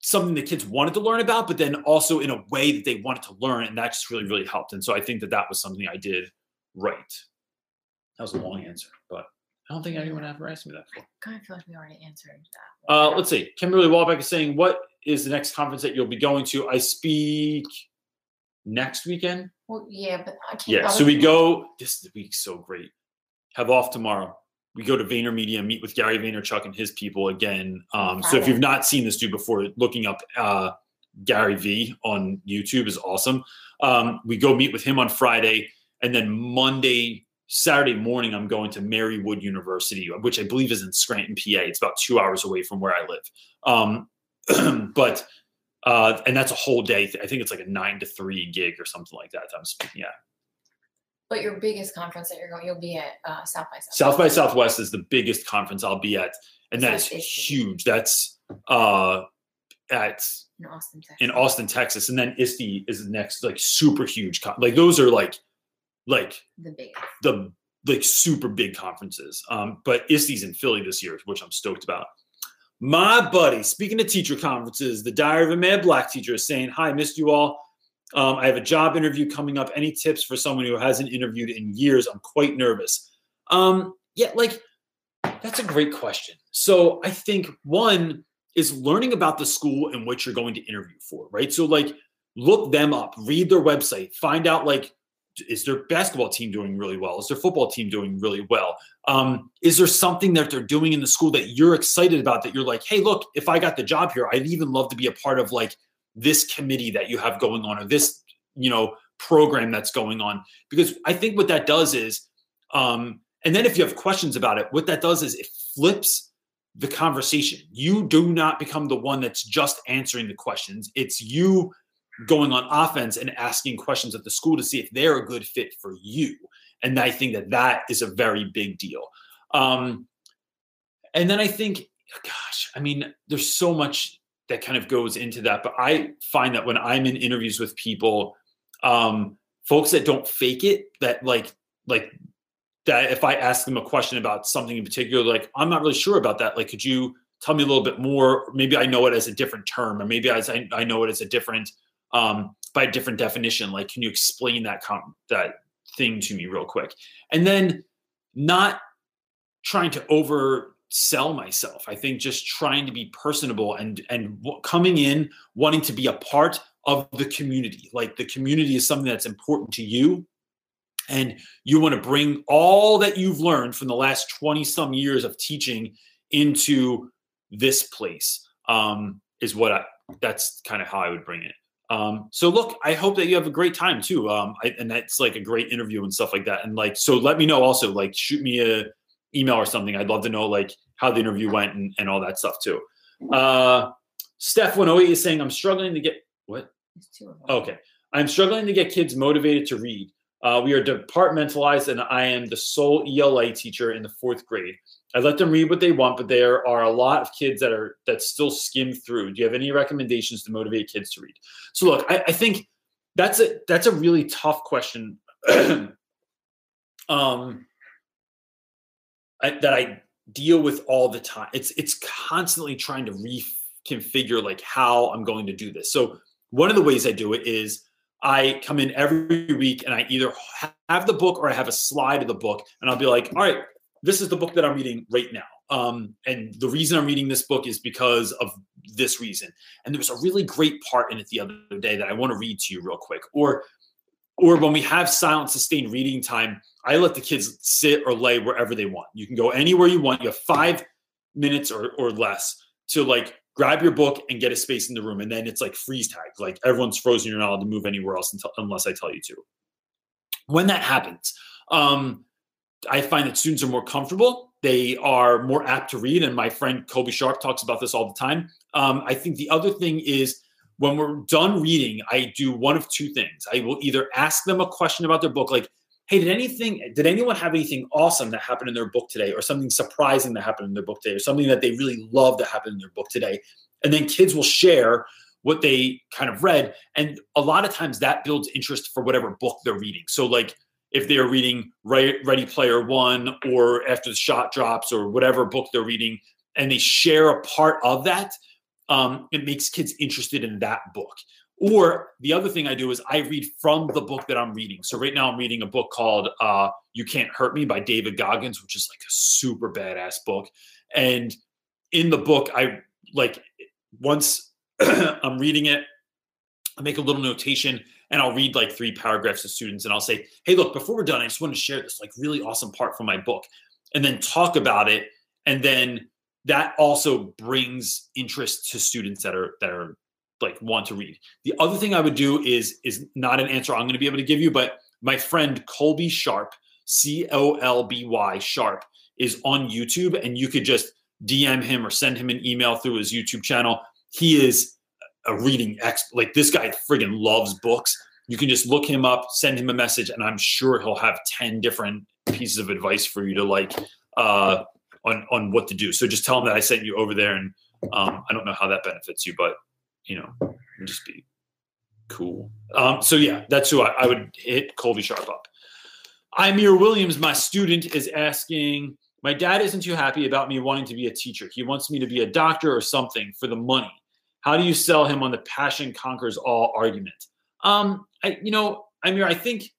something the kids wanted to learn about, but then also in a way that they wanted to learn. And that just really, really helped. And so I think that that was something I did right. That was a long answer, but I don't think anyone ever asked me that before. I kind of feel like we already answered that. Uh, let's see. Kimberly Walbeck is saying, "What is the next conference that you'll be going to?" I speak next weekend. Well, yeah, but I can't. Yeah, so we go. This week's so great. Have off tomorrow. We go to VaynerMedia, meet with Gary Vaynerchuk and his people again. Um, so if you've not seen this dude before, looking up uh, Gary V on YouTube is awesome. Um, we go meet with him on Friday. and then Monday, Saturday morning, I'm going to Marywood University, which I believe is in Scranton, PA. It's about two hours away from where I live. Um, but uh, and that's a whole day. I think it's like a nine to three gig or something like that. I'm speaking at. But your biggest conference that you're going, you'll be at uh, South by Southwest. South by Southwest is the biggest conference I'll be at, and that is That's huge. That's uh, at in Austin, Texas. in Austin, Texas, and then ISTE is the next like super huge. Con- like those are like like the biggest. the like super big conferences. Um, but ISTE's in Philly this year, which I'm stoked about. My buddy, speaking of teacher conferences, the Diary of a Mad Black Teacher is saying, "Hi, missed you all. Um, I have a job interview coming up. Any tips for someone who hasn't interviewed in years? I'm quite nervous." Um, yeah, like that's a great question. So I think one is learning about the school and what you're going to interview for, right? So like look them up, read their website, find out like is their basketball team doing really well? Is their football team doing really well? Um, is there something that they're doing in the school that you're excited about that you're like, hey, look, if I got the job here, I'd even love to be a part of like this committee that you have going on or this, you know, program that's going on. Because I think what that does is, um, and then if you have questions about it, what that does is it flips the conversation. You do not become the one that's just answering the questions. It's you going on offense and asking questions at the school to see if they're a good fit for you. And I think that that is a very big deal. Um, and then I think, gosh, I mean, there's so much that kind of goes into that. But I find that when I'm in interviews with people, um, folks that don't fake it, that like, like that if I ask them a question about something in particular, like, I'm not really sure about that. Like, could you tell me a little bit more? Maybe I know it as a different term, or maybe I, I know it as a different, um, by a different definition. Like, can you explain that com- that thing to me real quick? And then not trying to oversell myself. I think just trying to be personable and and coming in wanting to be a part of the community. Like the community is something that's important to you and you want to bring all that you've learned from the last 20 some years of teaching into this place um, is what I, that's kind of how I would bring it. Um, so look, I hope that you have a great time too. Um, I, and that's like a great interview and stuff like that. And like, so let me know also, like shoot me a email or something. I'd love to know like how the interview went and, and all that stuff too. Uh, Steph 108 is saying, I'm struggling to get what? There's two of them. Okay. I'm struggling to get kids motivated to read. Uh, we are departmentalized, and I am the sole ELA teacher in the fourth grade. I let them read what they want, but there are a lot of kids that are that still skim through. Do you have any recommendations to motivate kids to read? So, look, I, I think that's a that's a really tough question. um, I, that I deal with all the time. It's it's constantly trying to reconfigure like how I'm going to do this. So one of the ways I do it is I come in every week and I either have the book or I have a slide of the book, and I'll be like, all right, this is the book that I'm reading right now. Um, and the reason I'm reading this book is because of this reason. And there was a really great part in it the other day that I want to read to you real quick. Or or when we have silent sustained reading time, I let the kids sit or lay wherever they want. You can go anywhere you want. You have five minutes or, or less to like grab your book and get a space in the room. And then it's like freeze tag. Like everyone's frozen. You're not allowed to move anywhere else until, unless I tell you to. When that happens, um, I find that students are more comfortable. They are more apt to read. And my friend Colby Sharp talks about this all the time. Um, I think the other thing is when we're done reading, I do one of two things. I will either ask them a question about their book, like, hey, did anything, did anyone have anything awesome that happened in their book today, or something surprising that happened in their book today, or something that they really love that happened in their book today? And then kids will share what they kind of read. And a lot of times that builds interest for whatever book they're reading. So, like, if they're reading Re- Ready Player One or After the Shot Drops or whatever book they're reading, and they share a part of that, um, it makes kids interested in that book. Or the other thing I do is I read from the book that I'm reading. So right now I'm reading a book called uh, "You Can't Hurt Me" by David Goggins, which is like a super badass book. And in the book, I like once I'm reading it, I make a little notation and I'll read like three paragraphs to students and I'll say, hey, look, before we're done, I just want to share this like really awesome part from my book and then talk about it. And then that also brings interest to students that are that are like want to read. The other thing I would do is is not an answer I'm going to be able to give you, but my friend Colby Sharp, C O L B Y Sharp, is on YouTube, and you could just DM him or send him an email through his YouTube channel. He is a reading expert. Like this guy friggin' loves books. You can just look him up, send him a message, and I'm sure he'll have 10 different pieces of advice for you to like uh on on what to do. So just tell him that I sent you over there and um I don't know how that benefits you, but you know, just be cool. Um so yeah, that's who I, I would hit Colby Sharp up. Amir Williams, my student, is asking my dad isn't too happy about me wanting to be a teacher. He wants me to be a doctor or something for the money. How do you sell him on the passion conquers all argument? Um, I, you know, I mean, I think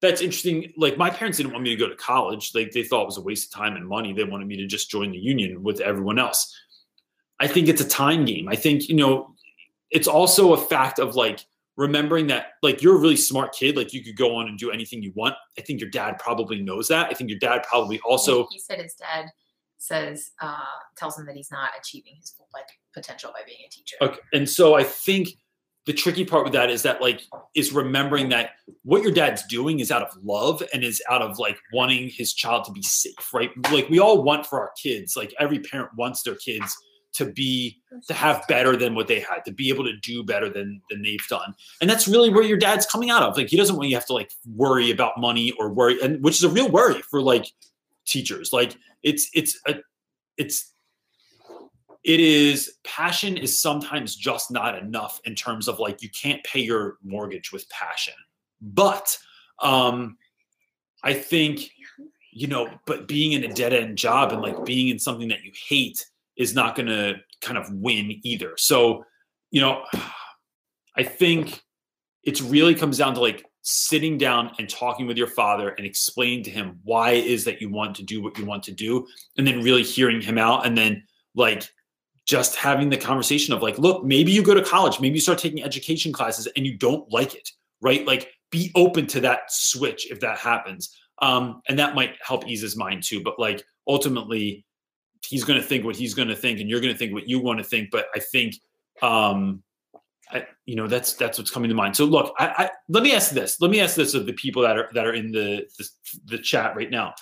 that's interesting. Like my parents didn't want me to go to college. Like they thought it was a waste of time and money. They wanted me to just join the union with everyone else. I think it's a time game. I think, you know, it's also a fact of like remembering that like you're a really smart kid. Like you could go on and do anything you want. I think your dad probably knows that. I think your dad probably also he said his dad says uh tells him that he's not achieving his full like potential by being a teacher. Okay. And so I think the tricky part with that is that like is remembering that what your dad's doing is out of love and is out of like wanting his child to be safe, right? Like we all want for our kids, like every parent wants their kids to be to have better than what they had, to be able to do better than than they've done. And that's really where your dad's coming out of. Like he doesn't want you to have to like worry about money or worry and which is a real worry for like teachers. Like it's it's a it's it is passion is sometimes just not enough in terms of like you can't pay your mortgage with passion but um i think you know but being in a dead end job and like being in something that you hate is not going to kind of win either so you know i think it really comes down to like sitting down and talking with your father and explaining to him why it is that you want to do what you want to do and then really hearing him out and then like just having the conversation of like, look, maybe you go to college, maybe you start taking education classes and you don't like it, right? Like, be open to that switch if that happens. Um, and that might help ease his mind too. But like, ultimately, he's going to think what he's going to think, and you're going to think what you want to think. But I think, um, I, you know, that's that's what's coming to mind. So look, I, I let me ask this. Let me ask this of the people that are that are in the the, the chat right now.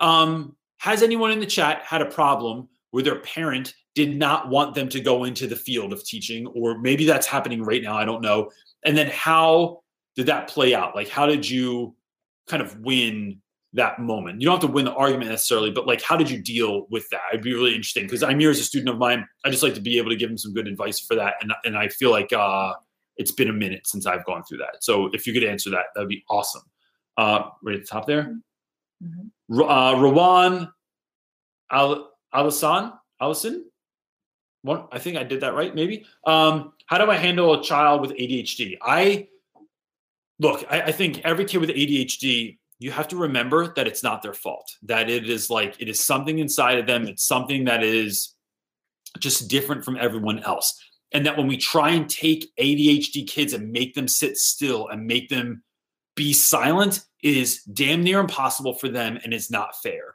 Um, has anyone in the chat had a problem where their parent did not want them to go into the field of teaching, or maybe that's happening right now. I don't know. And then how did that play out? Like, how did you kind of win that moment? You don't have to win the argument necessarily, but like, how did you deal with that? It'd be really interesting because I'm here as a student of mine. I just like to be able to give him some good advice for that. And, and I feel like uh, it's been a minute since I've gone through that. So if you could answer that, that'd be awesome. Uh, right at the top there. Mhm. Uh, Rawan Al- Alisan, Allison, one, I think I did that right, maybe. Um, how do I handle a child with ADHD? I look, I, I think every kid with ADHD, you have to remember that it's not their fault. That it is like it is something inside of them. It's something that is just different from everyone else. And that when we try and take ADHD kids and make them sit still and make them be silent is damn near impossible for them and it's not fair.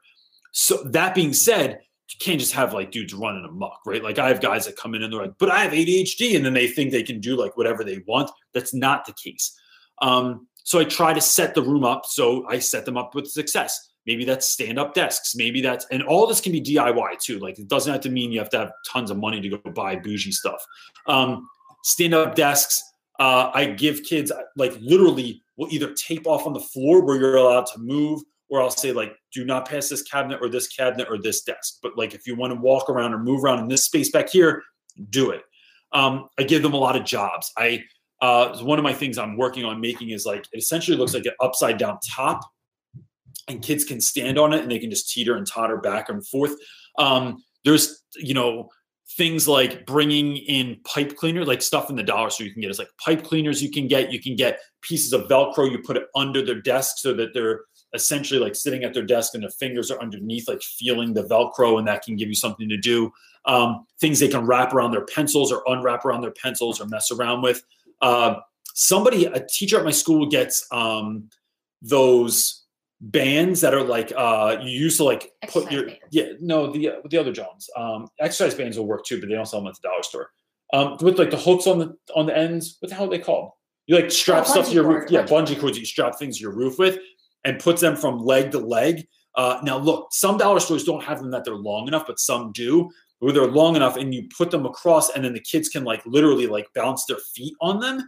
So that being said, you can't just have like dudes running amok, right? Like I have guys that come in and they're like, but I have ADHD, and then they think they can do like whatever they want. That's not the case. Um, so I try to set the room up. So I set them up with success. Maybe that's stand up desks. Maybe that's, and all this can be DIY too. Like it doesn't have to mean you have to have tons of money to go buy bougie stuff. Um, stand up desks. Uh, I give kids like literally will either tape off on the floor where you're allowed to move or I'll say like, do not pass this cabinet or this cabinet or this desk. But like, if you want to walk around or move around in this space back here, do it. Um, I give them a lot of jobs. I uh, one of my things I'm working on making is like it essentially looks like an upside down top, and kids can stand on it and they can just teeter and totter back and forth. Um, there's you know things like bringing in pipe cleaner, like stuff in the dollar store you can get. It's like pipe cleaners you can get. You can get pieces of Velcro. You put it under their desk so that they're essentially like sitting at their desk and their fingers are underneath, like feeling the Velcro, and that can give you something to do. Um, things they can wrap around their pencils or unwrap around their pencils or mess around with. Uh, somebody, a teacher at my school gets um, those bands that are like uh you used to like put your bands. yeah no the the other johns um exercise bands will work too but they don't sell them at the dollar store um with like the hooks on the on the ends what the hell are they called You like strap Oh, stuff to your roof. Yeah, bungee bungee cords you strap things to your roof with and puts them from leg to leg. Uh, now, look, some dollar stores don't have them that they're long enough, but some do, where they're long enough and you put them across and then the kids can like literally like bounce their feet on them.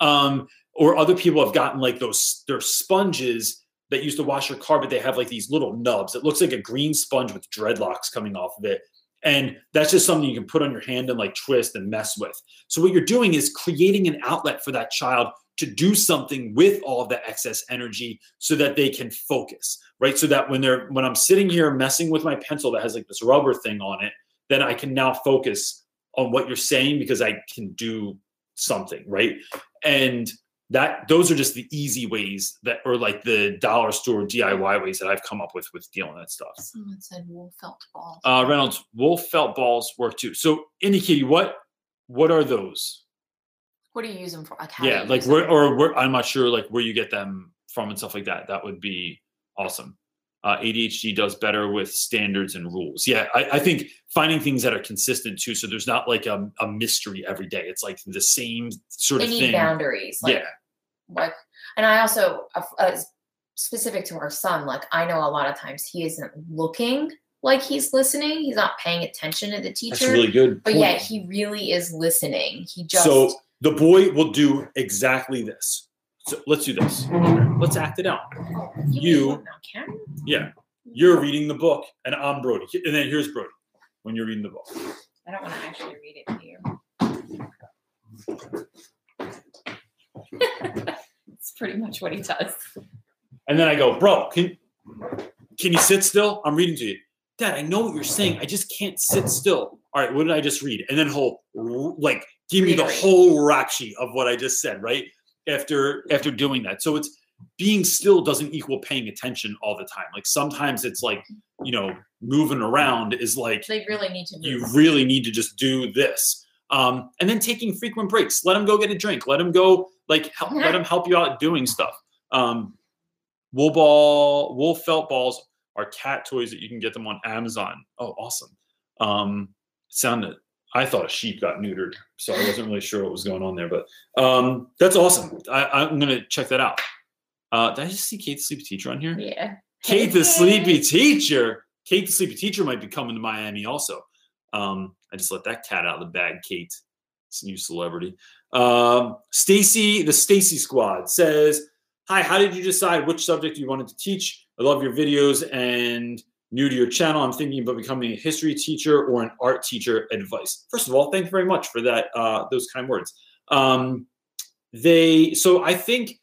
Um, or other people have gotten like those, they're sponges that used to wash your car, but they have like these little nubs. It looks like a green sponge with dreadlocks coming off of it. And that's just something you can put on your hand and like twist and mess with. So what you're doing is creating an outlet for that child to do something with all of that excess energy so that they can focus, right? So that when they're when I'm sitting here messing with my pencil that has like this rubber thing on it, then I can now focus on what you're saying because I can do something, right? And that those are just the easy ways that or like the dollar store DIY ways that I've come up with with dealing with that stuff. Someone said wool felt balls. Uh, Reynolds, wolf felt balls work too. So, Indie what what are those? What do you use them for? Like, yeah, like where them? or where I'm not sure like where you get them from and stuff like that. That would be awesome. Uh, ADHD does better with standards and rules. Yeah, I, I think finding things that are consistent too. So there's not like a, a mystery every day. It's like the same sort they of thing. boundaries. Like, yeah, like and i also uh, uh, specific to our son like i know a lot of times he isn't looking like he's listening he's not paying attention to the that's teacher really good. but point. yeah he really is listening he just So the boy will do exactly this. So let's do this. Let's act it out. Oh, you- want now, Karen? Yeah, you're reading the book, and I'm Brody. And then here's Brody when you're reading the book. i don't want to actually read it to you it's pretty much what he does And then I go, bro, can can you sit still? I'm reading to you. Dad, I know what you're saying. I just can't sit still. All right, what did I just read? And then he'll like give me the whole rap sheet of what I just said, right? After after doing that. So it's being still doesn't equal paying attention all the time. Like sometimes it's like, you know, moving around is like they really need to move. you really need to just do this. Um, and then taking frequent breaks. Let them go get a drink. Let them go like help, let them help you out doing stuff. Um, wool ball, wool felt balls are cat toys that you can get them on Amazon. Oh, awesome. Um, sounded. I thought a sheep got neutered, so I wasn't really sure what was going on there. But um, that's awesome. I, I'm gonna check that out. Uh, did I just see Kate the Sleepy Teacher on here? yeah Kate the Sleepy Teacher. Kate the Sleepy Teacher might be coming to Miami also. Um, I just let that cat out of the bag, Kate. It's a new celebrity. Um, Stacy, the Stacy Squad says, Hi, how did you decide which subject you wanted to teach? I love your videos and new to your channel. I'm thinking about becoming a history teacher or an art teacher. Advice. First of all, thank you very much for that, uh, those kind words. Um, they so I think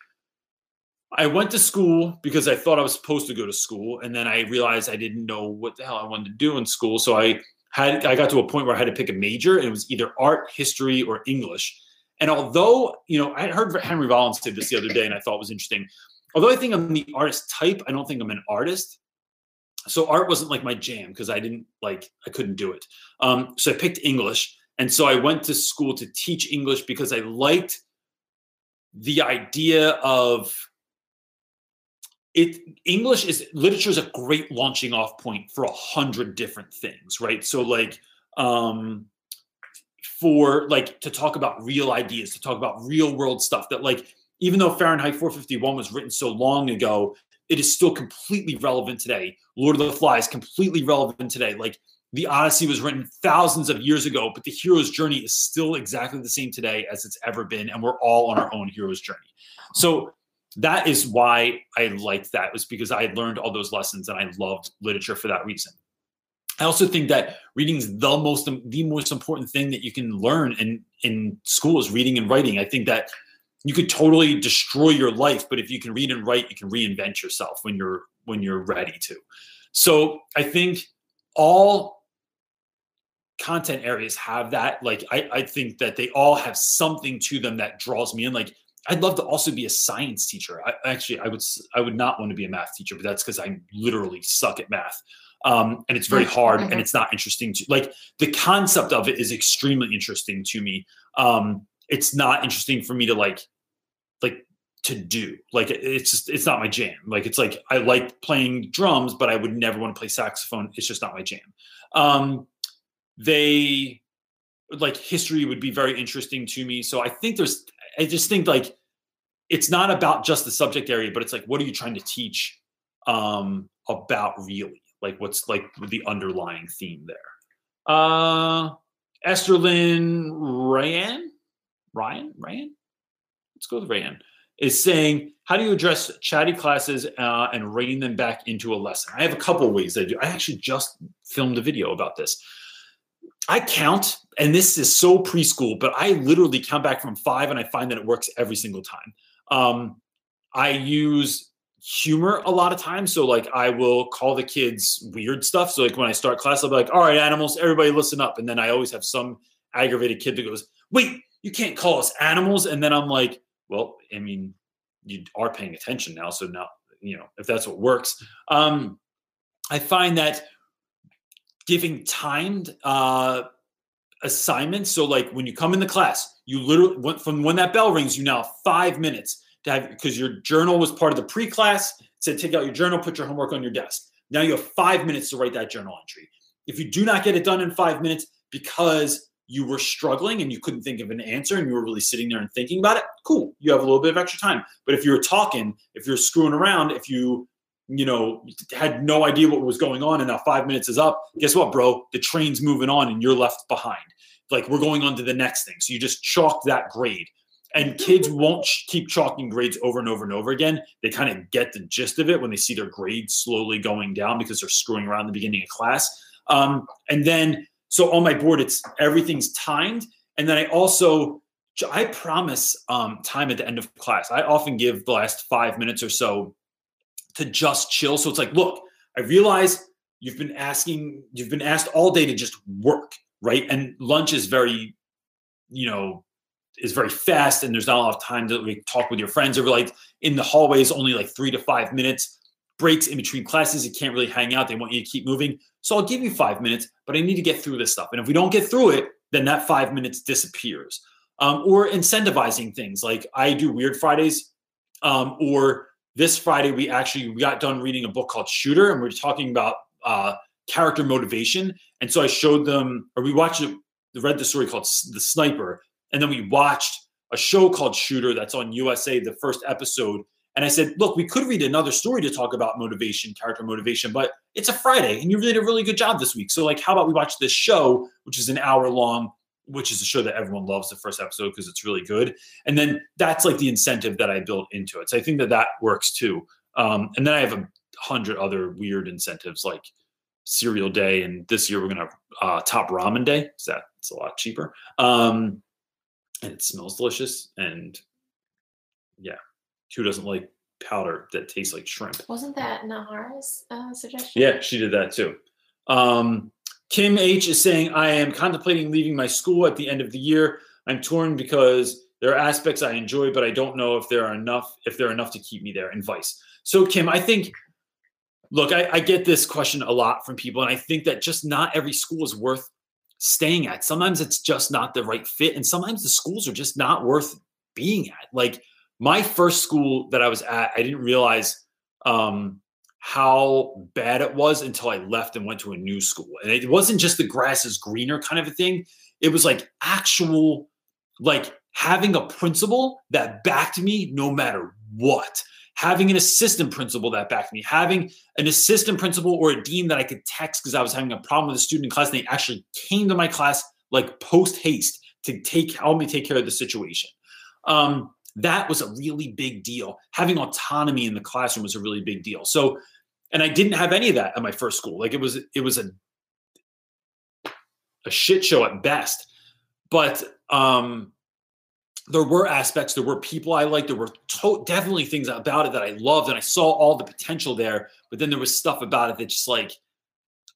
I went to school because I thought I was supposed to go to school, and then I realized I didn't know what the hell I wanted to do in school. So I had I got to a point where I had to pick a major, and it was either art, history, or English. And although you know, I heard Henry Rollins say this the other day, and I thought it was interesting. Although I think I'm the artist type, I don't think I'm an artist. So art wasn't like my jam because I didn't like I couldn't do it. Um, so I picked English, and so I went to school to teach English because I liked the idea of it english is literature is a great launching off point for a hundred different things right so like um for like to talk about real ideas to talk about real world stuff that like even though fahrenheit 451 was written so long ago it is still completely relevant today lord of the flies completely relevant today like the odyssey was written thousands of years ago but the hero's journey is still exactly the same today as it's ever been and we're all on our own hero's journey so that is why I liked that was because I had learned all those lessons and I loved literature for that reason. I also think that reading is the most the most important thing that you can learn in in school is reading and writing. I think that you could totally destroy your life, but if you can read and write, you can reinvent yourself when you're when you're ready to. So I think all content areas have that. Like I, I think that they all have something to them that draws me in. Like I'd love to also be a science teacher. I actually I would I would not want to be a math teacher, but that's because I literally suck at math. Um, and it's very hard and Mhm. it's not interesting to like the concept of it is extremely interesting to me. Um, it's not interesting for me to like to do. Like it's just it's not my jam. Like it's like I like playing drums, but I would never want to play saxophone. It's just not my jam. Um, they like history would be very interesting to me. So I think there's I just think like it's not about just the subject area, but it's like, what are you trying to teach um, about really? Like, what's like the underlying theme there? Uh, Esther Lynn Ryan, Ryan, Ryan. Let's go with Ryan. Is saying, how do you address chatty classes uh, and rating them back into a lesson? I have a couple ways I do. I actually just filmed a video about this. I count, and this is so preschool, but I literally count back from five, and I find that it works every single time. Um, I use humor a lot of times. So like I will call the kids weird stuff. So like when I start class, I'll be like, all right, animals, everybody listen up. And then I always have some aggravated kid that goes, wait, you can't call us animals. And then I'm like, well, I mean, you are paying attention now. So now, you know, if that's what works. Um, I find that giving timed uh assignments. So like when you come in the class, you literally went from when that bell rings, you now five minutes to have because your journal was part of the pre-class. It said take out your journal, put your homework on your desk. Now you have five minutes to write that journal entry. If you do not get it done in five minutes because you were struggling and you couldn't think of an answer and you were really sitting there and thinking about it, cool. You have a little bit of extra time. But if you're talking, if you're screwing around, if you you know, had no idea what was going on, and now five minutes is up. Guess what, bro? The train's moving on, and you're left behind. Like we're going on to the next thing. So you just chalk that grade. And kids won't keep chalking grades over and over and over again. They kind of get the gist of it when they see their grades slowly going down because they're screwing around in the beginning of class. Um, and then, so on my board, it's everything's timed. And then I also, I promise um, time at the end of class. I often give the last five minutes or so to just chill. So it's like, look, I realize you've been asking, you've been asked all day to just work, right? And lunch is very, you know, is very fast and there's not a lot of time to like, talk with your friends or like in the hallways only like three to five minutes breaks in between classes. You can't really hang out. They want you to keep moving. So i'll give you five minutes but i need to get through this stuff. And if we don't get through it then that five minutes disappears. Um, or incentivizing things like i do weird fridays um, or this Friday we actually we got done reading a book called Shooter, and we are talking about uh, character motivation. And so I showed them, or we watched read the story called The Sniper, and then we watched a show called Shooter that's on USA, the first episode. And I said, look, we could read another story to talk about motivation, character motivation, but it's a Friday, and you did a really good job this week. So, like, how about we watch this show, which is an hour long, which is a show that everyone loves the first episode because it's really good. And then that's like the incentive that I built into it. So I think that that works too. Um, and then I have a hundred other weird incentives like cereal day. And this year we're going to have uh, top ramen day. So that's a lot cheaper. Um, and it smells delicious. And yeah, who doesn't like powder that tastes like shrimp? Wasn't that Nahara's uh, suggestion? Yeah, she did that too. Um, Kim H is saying, I am contemplating leaving my school at the end of the year. I'm torn because there are aspects I enjoy, but I don't know if there are enough, if there are enough to keep me there, and vice. So, Kim, I think, look, I, I get this question a lot from people, and I think that just not every school is worth staying at. Sometimes it's just not the right fit, and sometimes the schools are just not worth being at. Like my first school that I was at, I didn't realize um, how bad it was until I left and went to a new school. And it wasn't just the grass is greener kind of a thing. It was like actual, like having a principal that backed me no matter what. Having an assistant principal that backed me, having an assistant principal or a dean that I could text because I was having a problem with a student in class, and they actually came to my class like post haste to take help me take care of the situation. Um, that was a really big deal. Having autonomy in the classroom was a really big deal. So and I didn't have any of that at my first school. Like it was it was a a shit show at best. But um there were aspects, there were people I liked, there were to- definitely things about it that I loved, and I saw all the potential there. But then there was stuff about it that just like,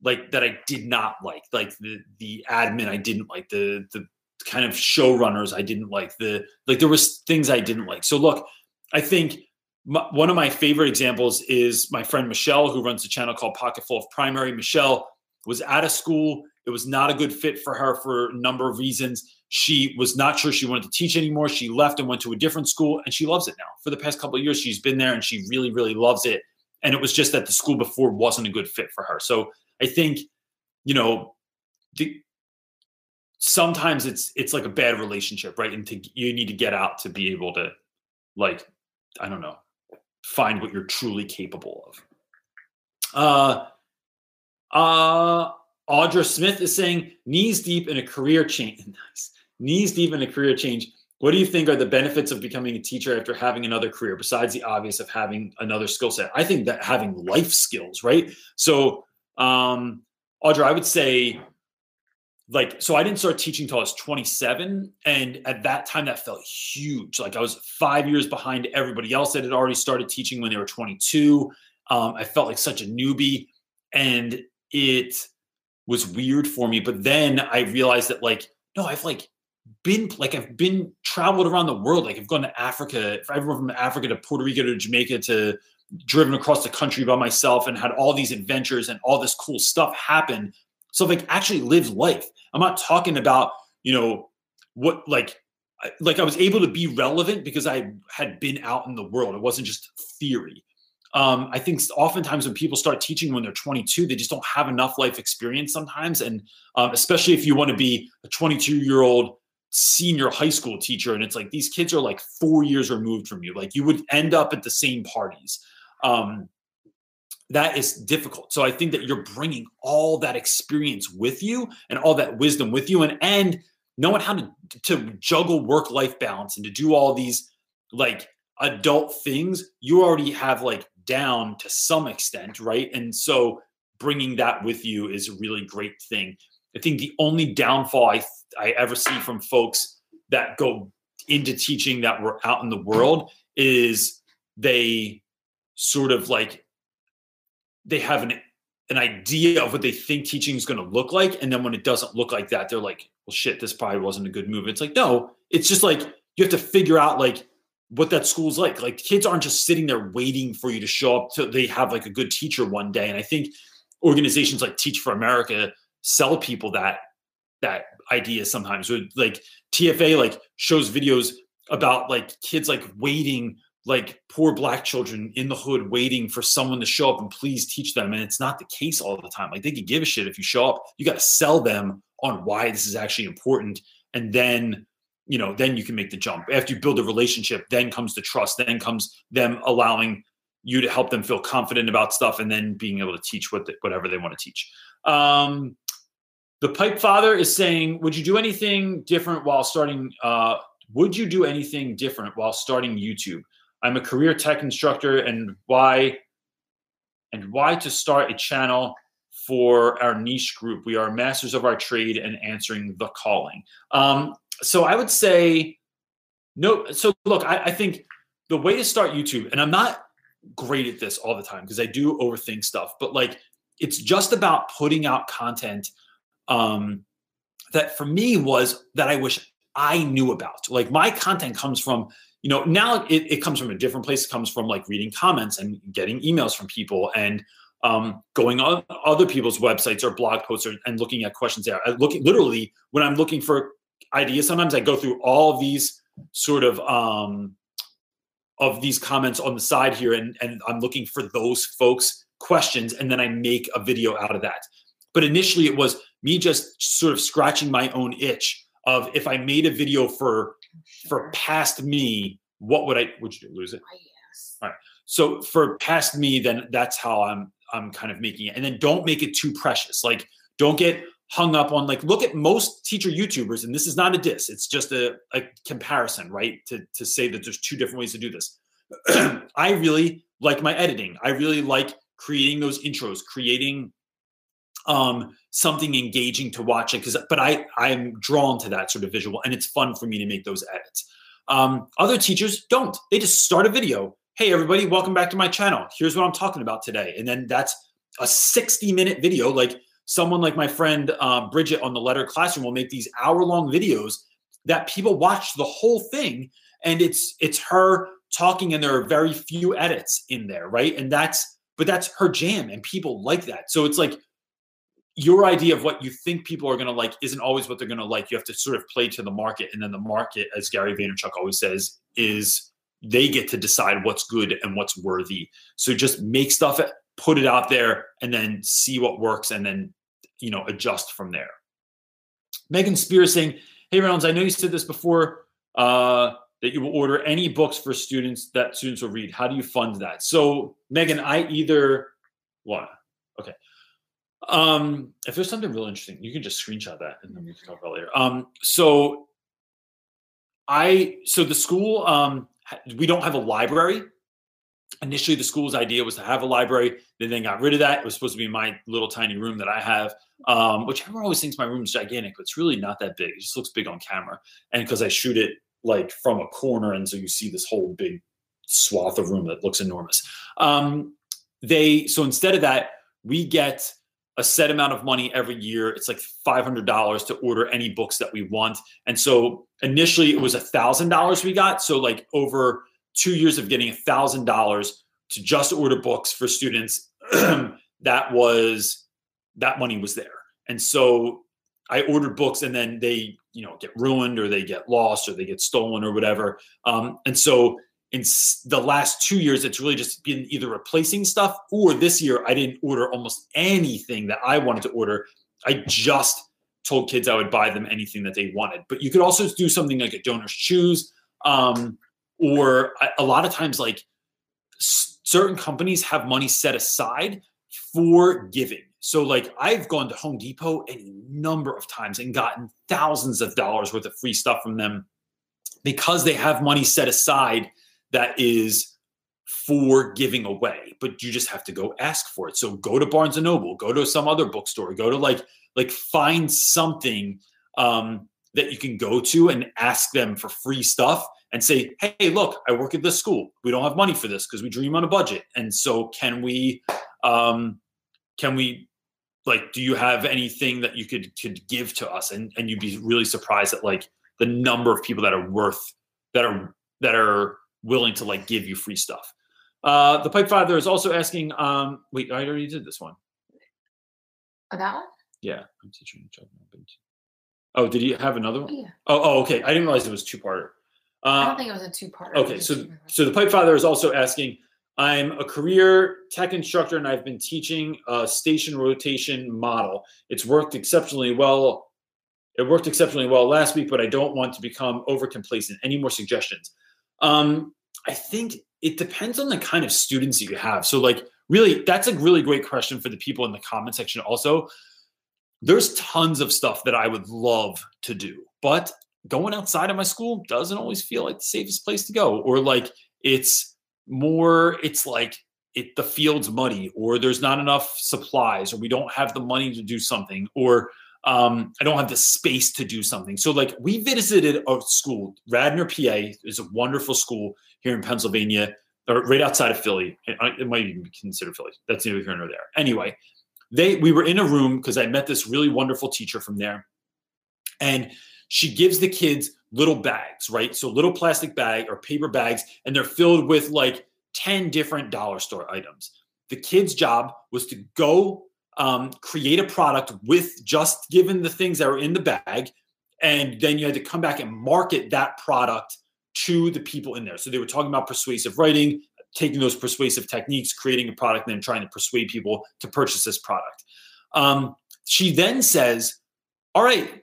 like that I did not like, like the the admin I didn't like, the the kind of showrunners I didn't like, the like there was things I didn't like. So look, I think my, one of my favorite examples is my friend Michelle, who runs a channel called Pocket Full of Primary. Michelle was out of school. It was not a good fit for her for a number of reasons. She was not sure she wanted to teach anymore. She left and went to a different school, and she loves it now. For the past couple of years, she's been there and she really, really loves it. And it was just that the school before wasn't a good fit for her. So I think, you know, the, sometimes it's it's like a bad relationship, right? And to, you need to get out to be able to like I don't know, find what you're truly capable of. Uh, uh, Audra Smith is saying knees deep in a career change. nice. Knees deep in a career change. What do you think are the benefits of becoming a teacher after having another career besides the obvious of having another skill set? I think that having life skills, right? So, um, Audra, I would say like so i didn't start teaching until i was 27 and at that time that felt huge. Like i was five years behind everybody else that had already started teaching when they were 22 um, i felt like such a newbie and it was weird for me. But then i realized that like no i've like been like i've been traveled around the world. Like i've gone to africa everyone from africa to puerto rico to jamaica to driven across the country by myself and had all these adventures and all this cool stuff happen. So like actually lived life. I'm not talking about, you know, what like like I was able to be relevant because I had been out in the world. It wasn't just theory. Um, I think oftentimes when people start teaching when they're 22, they just don't have enough life experience sometimes. And um, especially if you want to be a 22 year old senior high school teacher, and it's like these kids are like four years removed from you, like you would end up at the same parties. Um, that is difficult. So I think that you're bringing all that experience with you and all that wisdom with you and and knowing how to to juggle work life balance and to do all these like adult things you already have like down to some extent, right? And so bringing that with you is a really great thing. I think the only downfall I I ever see from folks that go into teaching that were out in the world is they sort of like they have an an idea of what they think teaching is going to look like and then when it doesn't look like that they're like well shit this probably wasn't a good move. It's like no it's just like you have to figure out like what that school's like. Like kids aren't just sitting there waiting for you to show up to they have like a good teacher one day and i think organizations like teach for america sell people that that idea sometimes. Like tfa like shows videos about like kids like waiting like poor black children in the hood waiting for someone to show up and please teach them. And it's not the case all the time. Like they could give a shit if you show up. You got to sell them on why this is actually important. And then, you know, then you can make the jump. After you build a relationship, then comes the trust, then comes them allowing you to help them feel confident about stuff and then being able to teach what the, whatever they want to teach. Um, the pipe father is saying, would you do anything different while starting? Uh, would you do anything different while starting YouTube? I'm a career tech instructor and why and why to start a channel for our niche group. We are masters of our trade and answering the calling. Um, so I would say no. So look, I, I think the way to start YouTube, and I'm not great at this all the time because I do overthink stuff, but like it's just about putting out content um, that for me was that I wish I knew about. Like my content comes from you know now it, it comes from a different place. It comes from like reading comments and getting emails from people and um, going on other people's websites or blog posts or, and looking at questions there. I literally when i'm looking for ideas sometimes i go through all of these sort of um, of these comments on the side here and, and i'm looking for those folks questions and then i make a video out of that. But initially it was me just sort of scratching my own itch of if i made a video for for past me, what would I would you do? Lose it? yes. All right. So for past me, then that's how I'm I'm kind of making it. And then don't make it too precious. Like don't get hung up on like look at most teacher YouTubers, and this is not a diss, it's just a, a comparison, right? To to say that there's two different ways to do this. I really like my editing. I really like creating those intros, creating um, something engaging to watch it because but I I'm drawn to that sort of visual and it's fun for me to make those edits. Um, other teachers don't. They just start a video. Hey everybody, welcome back to my channel. Here's what I'm talking about today, and then that's a 60 minute video. Like someone like my friend uh, Bridget on the Letter Classroom will make these hour long videos that people watch the whole thing, and it's it's her talking, and there are very few edits in there, right? And that's but that's her jam, and people like that. So it's like your idea of what you think people are going to like isn't always what they're going to like. You have to sort of play to the market. And then the market, as Gary Vaynerchuk always says, is they get to decide what's good and what's worthy. So just make stuff, put it out there, and then see what works and then, you know, adjust from there. Megan Spears saying, Hey, Reynolds, I know you said this before. Uh, that you will order any books for students that students will read. How do you fund that? So, Megan, I either what? Okay. Um, if there's something real interesting, you can just screenshot that and then we can talk about it later. Um, so I so the school um we don't have a library. Initially, the school's idea was to have a library. Then they got rid of that. It was supposed to be my little tiny room that I have, um, which everyone always thinks my room is gigantic, but it's really not that big. It just looks big on camera, and because I shoot it like from a corner, and so you see this whole big swath of room that looks enormous. Um, they so instead of that, we get a set amount of money every year. It's like five hundred dollars to order any books that we want. And so initially it was a thousand dollars we got. So like over two years of getting a thousand dollars to just order books for students, that was that money was there. And so I ordered books and then they, you know, get ruined or they get lost or they get stolen or whatever. Um, and so in the last two years, it's really just been either replacing stuff or this year I didn't order almost anything that I wanted to order. I just told kids I would buy them anything that they wanted. But you could also do something like a DonorsChoose, um, or a, lot of times like certain companies have money set aside for giving. So like I've gone to Home Depot any number of times and gotten thousands of dollars worth of free stuff from them because they have money set aside that is for giving away but you just have to go ask for it. So go to barnes and noble go to some other bookstore go to like like find something um, that you can go to and ask them for free stuff and say hey look i work at this school. We don't have money for this because we dream on a budget. And so can we um can we like do you have anything that you could could give to us? And and you'd be really surprised at like the number of people that are worth that are that are willing to like give you free stuff. Uh, the pipe father is also asking. Um, wait, I already did this one. Oh, that one? Yeah, I'm teaching. Oh, did you have another one? Yeah. Oh, oh, okay. I didn't realize it was two parter. I Uh, don't think it was a two part. okay, so so the pipe father is also asking. I'm a career tech instructor and I've been teaching a station rotation model. It's worked exceptionally well. It worked exceptionally well last week, but I don't want to become over complacent. Any more suggestions? Um, I think it depends on the kind of students you have. So, like, really, that's a really great question for the people in the comment section. Also, there's tons of stuff that I would love to do, but going outside of my school doesn't always feel like the safest place to go, or like it's more, it's like it the field's muddy, or there's not enough supplies, or we don't have the money to do something, or um, I don't have the space to do something. So, like, we visited a school, Radnor, PA, is a wonderful school here in Pennsylvania, or right outside of Philly. It, might even be considered Philly. That's neither here nor there. Anyway, they we were in a room because I met this really wonderful teacher from there, and she gives the kids little bags, right? So little plastic bag or paper bags, and they're filled with like 10 different dollar store items. The kid's job was to go um, create a product with just given the things that were in the bag, and then you had to come back and market that product to the people in there. So they were talking about persuasive writing, taking those persuasive techniques, creating a product, and then trying to persuade people to purchase this product. Um, she then says, All right,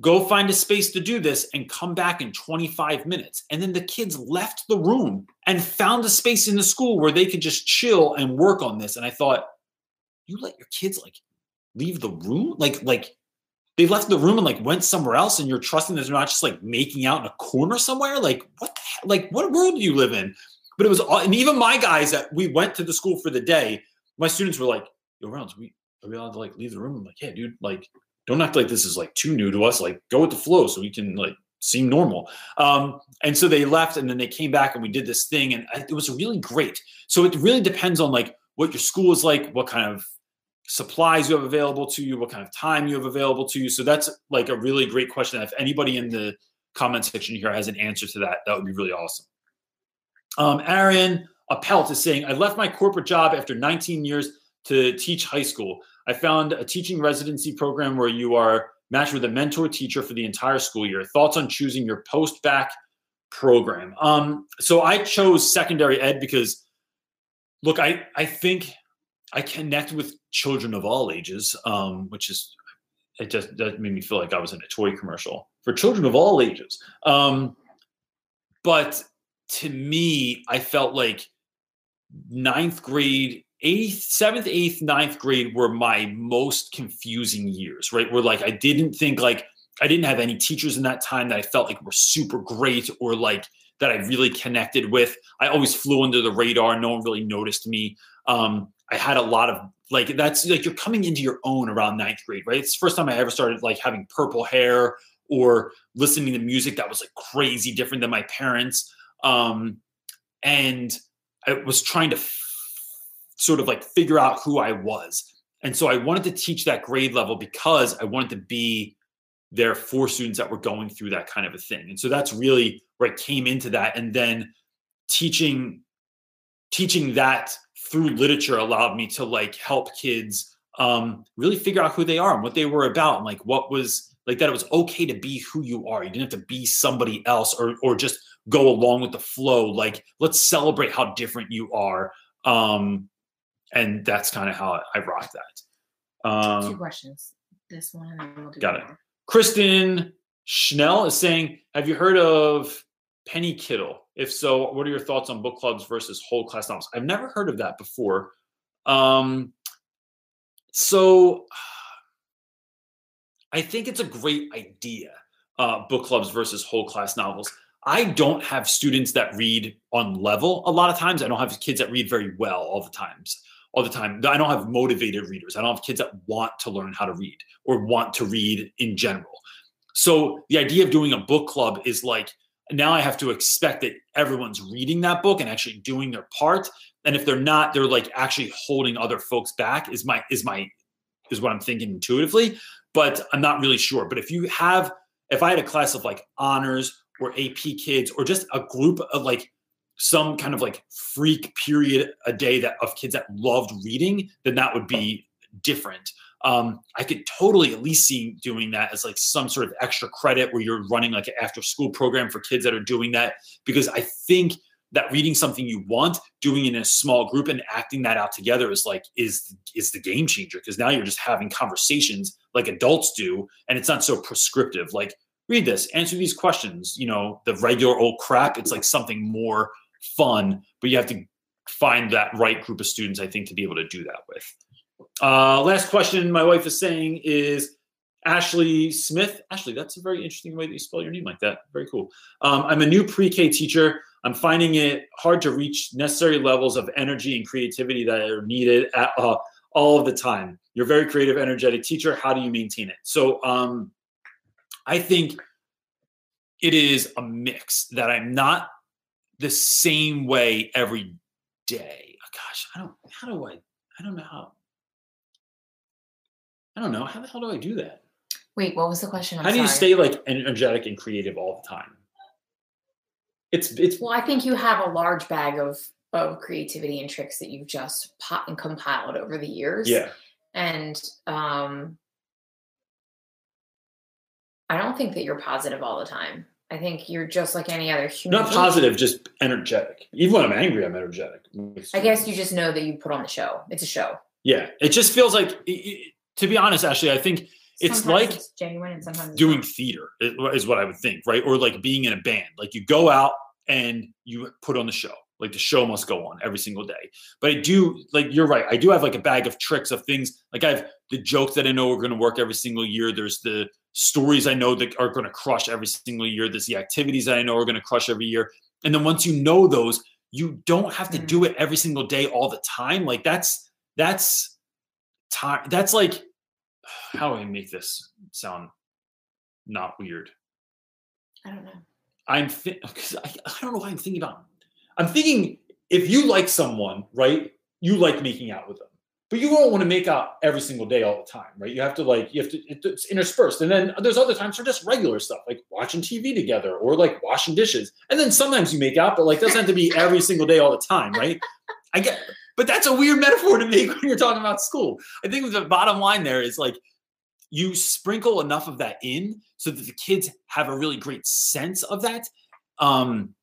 go find a space to do this and come back in 25 minutes. And then the kids left the room and found a space in the school where they could just chill and work on this. And I thought, you let your kids like leave the room? Like, like they left the room and like went somewhere else and you're trusting that they're not just like making out in a corner somewhere? Like, what the hell? Like, what world do you live in? But it was, and even my guys that we went to the school for the day, my students were like, yo, Rounds, we are we allowed to like leave the room? I'm like, yeah, dude, like, don't act like this is like too new to us. Like, go with the flow so we can like seem normal. Um, and so they left and then they came back and we did this thing and it was really great. So it really depends on like what your school is like, what kind of supplies you have available to you, what kind of time you have available to you. So that's like a really great question. If anybody in the comment section here has an answer to that, that would be really awesome. Um, Aaron Appelt is saying, I left my corporate job after 19 years to teach high school. I found a teaching residency program where you are matched with a mentor teacher for the entire school year. Thoughts on choosing your post-bac program? Um, so I chose secondary ed because, look, I I think I connect with children of all ages, um, which is it just that made me feel like I was in a toy commercial for children of all ages. Um, but to me, I felt like ninth grade, eighth, seventh, eighth, ninth grade were my most confusing years, right? Where like I didn't think like I didn't have any teachers in that time that I felt like were super great or like that I really connected with. I always flew under the radar. No one really noticed me. Um, I had a lot of like that's like you're coming into your own around ninth grade, right? It's the first time I ever started like having purple hair or listening to music that was like crazy different than my parents. Um, and I was trying to f- sort of like figure out who I was. And so I wanted to teach that grade level because I wanted to be there for students that were going through that kind of a thing. And so that's really where I came into that. And then teaching teaching that through literature allowed me to like help kids um, really figure out who they are and what they were about and like what was like that it was okay to be who you are. You didn't have to be somebody else or or just go along with the flow. Like let's celebrate how different you are. Um, and that's kind of how I rock that. Um, Two questions. This one, and then we'll do got it. more. Kristen Schnell is saying, "Have you heard of Penny Kittle? If so, what are your thoughts on book clubs versus whole class novels?" I've never heard of that before. Um, so I think it's a great idea. Uh, book clubs versus whole class novels. I don't have students that read on level a lot of times. I don't have kids that read very well all the times. All the time. I don't have motivated readers. I don't have kids that want to learn how to read or want to read in general. So the idea of doing a book club is like now I have to expect that everyone's reading that book and actually doing their part. And if they're not, they're like actually holding other folks back. Is my is my is what I'm thinking intuitively, but I'm not really sure. But if you have, if I had a class of like honors or AP kids or just a group of like some kind of like freak period a day that of kids that loved reading, then that would be different. Um, I could totally at least see doing that as like some sort of extra credit where you're running like an after school program for kids that are doing that because I think that reading something you want, doing it in a small group and acting that out together is like is is the game changer because now you're just having conversations like adults do and it's not so prescriptive. Like read this answer these questions you know the regular old crap it's like something more fun but you have to find that right group of students i think to be able to do that with uh last question my wife is saying is ashley smith. Ashley that's a very interesting way that you spell your name like that. Very cool. Um, i'm a new pre-k teacher. I'm finding it hard to reach necessary levels of energy and creativity that are needed at, uh, all of the time. You're a very creative energetic teacher. How do you maintain it? So um i think it is a mix that i'm not the same way every day. Gosh i don't how do i i don't know how i don't know how the hell do i do that Wait, what was the question? I'm how do you sorry. stay like energetic and creative all the time it's it's Well, I think you have a large bag of of creativity and tricks that you've just pot and compiled over the years. yeah And um I don't think that you're positive all the time. I think you're just like any other human. not positive just energetic even when i'm angry i'm energetic I guess you just know that you put on the show. It's a show. yeah it just feels like it- it- to be honest actually i think It's Sometimes like it's genuine and sometimes doing theater is what I would think, right? Or like being in a band. Like you go out and you put on the show. Like the show must go on every single day. But I do like you're right. I do have like a bag of tricks of things. Like I have the jokes that I know are going to work every single year. There's the stories I know that are going to crush every single year. There's the activities that I know are going to crush every year. And then once you know those, you don't have to Mhm. do it every single day all the time. Like that's that's time. That's like how do I make this sound not weird? I don't know. I'm thi- I, I don't know why I'm thinking about. I'm thinking if you like someone, right? You like making out with them, but you don't want to make out every single day all the time, right? You have to like you have to it's interspersed, and then there's other times for just regular stuff like watching TV together or like washing dishes, and then sometimes you make out, but like doesn't have to be every single day all the time, right? I get, but that's a weird metaphor to make when you're talking about school. I think the bottom line there is like you sprinkle enough of that in so that the kids have a really great sense of that. Um,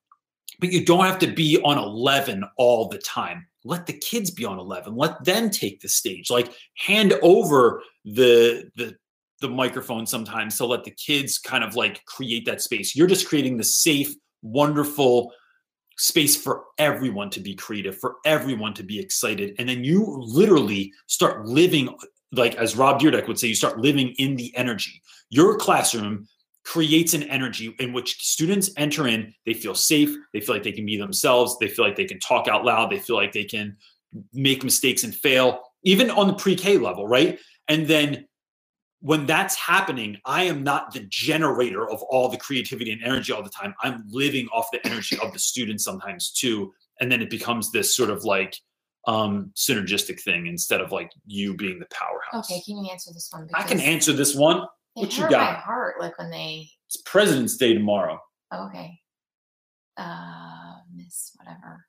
but you don't have to be on 11 all the time. Let the kids be on 11. Let them take the stage. Like hand over the the the microphone sometimes to let the kids kind of like create that space. You're just creating the safe wonderful space for everyone to be creative, for everyone to be excited. And then you literally start living, like as Rob Dyrdek would say, you start living in the energy. Your classroom creates an energy in which students enter in, they feel safe, they feel like they can be themselves, they feel like they can talk out loud, they feel like they can make mistakes and fail, even on the pre K level, right? And then when that's happening, I am not the generator of all the creativity and energy all the time. I'm living off the energy of the students sometimes too. And then it becomes this sort of like um synergistic thing instead of like you being the powerhouse. Okay, can you answer this one? I can answer this one. What you hurt my got? heart, like when they. It's President's Day tomorrow. Okay. Uh, Miss whatever.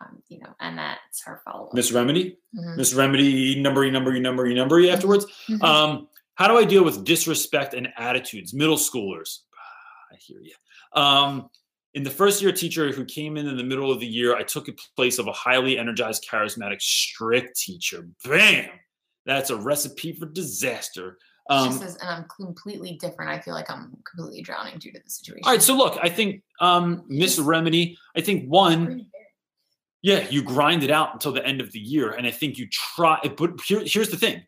Um, you know, and that's her follow up. Miss Remedy. Mhm. Miss Remedy, number, number, number, number afterwards. Mhm. Um, how do I deal with disrespect and attitudes? Middle schoolers. I hear you. Um, in the first year teacher who came in in the middle of the year, I took a place of a highly energized, charismatic, strict teacher. Bam! That's a recipe for disaster. She Um, says, and I'm completely different. I feel like I'm completely drowning due to the situation. all right, so look, I think um, Miss Remedy. I think one, yeah, you grind it out until the end of the year, and I think you try. But here, here's the thing: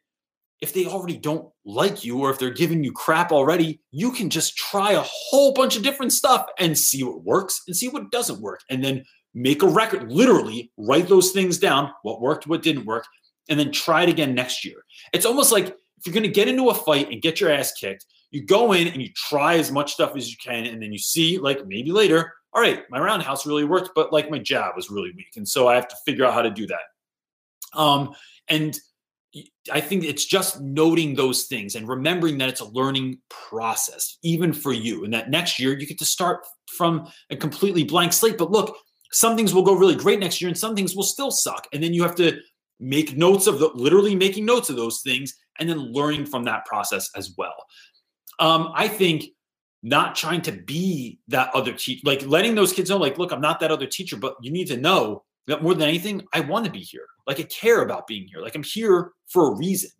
if they already don't like you, or if they're giving you crap already, you can just try a whole bunch of different stuff and see what works and see what doesn't work, and then make a record. Literally, write those things down: what worked, what didn't work, and then try it again next year. It's almost like if you're going to get into a fight and get your ass kicked, you go in and you try as much stuff as you can, and then you see, like maybe later, all right, my roundhouse really worked, but like my jab was really weak, and so I have to figure out how to do that. Um, and I think it's just noting those things and remembering that it's a learning process, even for you, and that next year you get to start from a completely blank slate. But look, some things will go really great next year, and some things will still suck, and then you have to make notes of the literally making notes of those things and then learning from that process as well. Um, I think not trying to be that other teacher, like letting those kids know, like, look, I'm not that other teacher, but you need to know more than anything, I want to be here. Like, I care about being here. Like, I'm here for a reason.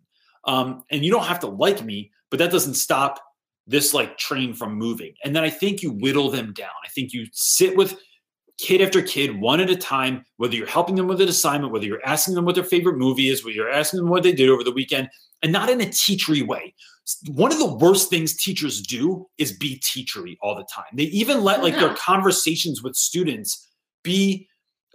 Um, and you don't have to like me, but that doesn't stop this like train from moving. And then I think you whittle them down. I think you sit with kid after kid, one at a time, whether you're helping them with an assignment, whether you're asking them what their favorite movie is, whether you're asking them what they did over the weekend, and not in a teachery way. One of the worst things teachers do is be teachery all the time. They even let like their conversations with students be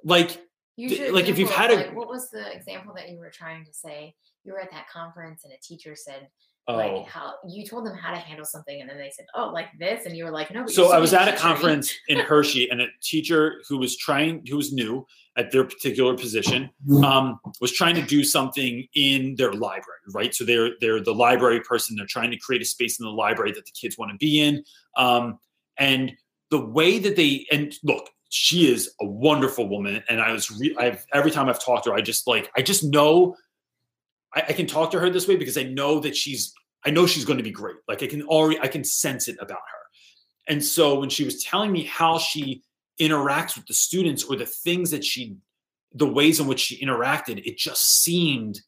like Use your like, if you've had a- like, what was the example that you were trying to say? You were at that conference and a teacher said, oh like, how you told them how to handle something, and then they said, oh, like this, and you were like, no. But so I was at a conference in Hershey, and a teacher who was trying, who was new at their particular position, um, was trying to do something in their library, right? So they're they're the library person. They're trying to create a space in the library that the kids want to be in, um, and the way that they and look, she is a wonderful woman, and I was re- I've every time I've talked to her, I just like I just know. I, I can talk to her this way because I know that she's I know she's going to be great. Like I can already I can sense it about her. And so when she was telling me how she interacts with the students or the things that she the ways in which she interacted, it just seemed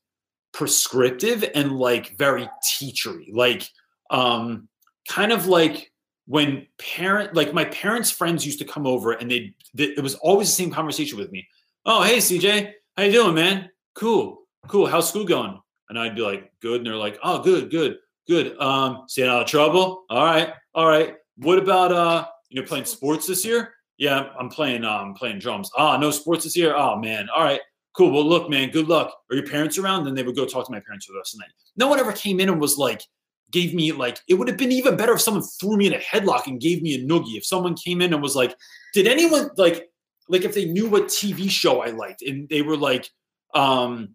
prescriptive and like very teachery. Like um kind of like when parent like my parents' friends used to come over and they it was always the same conversation with me. Oh, hey CJ, how you doing, man? Cool, cool. How's school going? And I'd be like, good. And they're like, oh, good, good, good. Um, staying out of trouble. All right, all right. What about uh, you know, playing sports this year? Yeah, I'm playing um playing drums. Ah, no sports this year. Oh man. All right, cool. Well, look, man, good luck. Are your parents around? Then they would go talk to my parents for the rest of the night. No one ever came in and was like, gave me like, it would have been even better if someone threw me in a headlock and gave me a noogie. If someone came in and was like, did anyone like like if they knew what TV show I liked and they were like um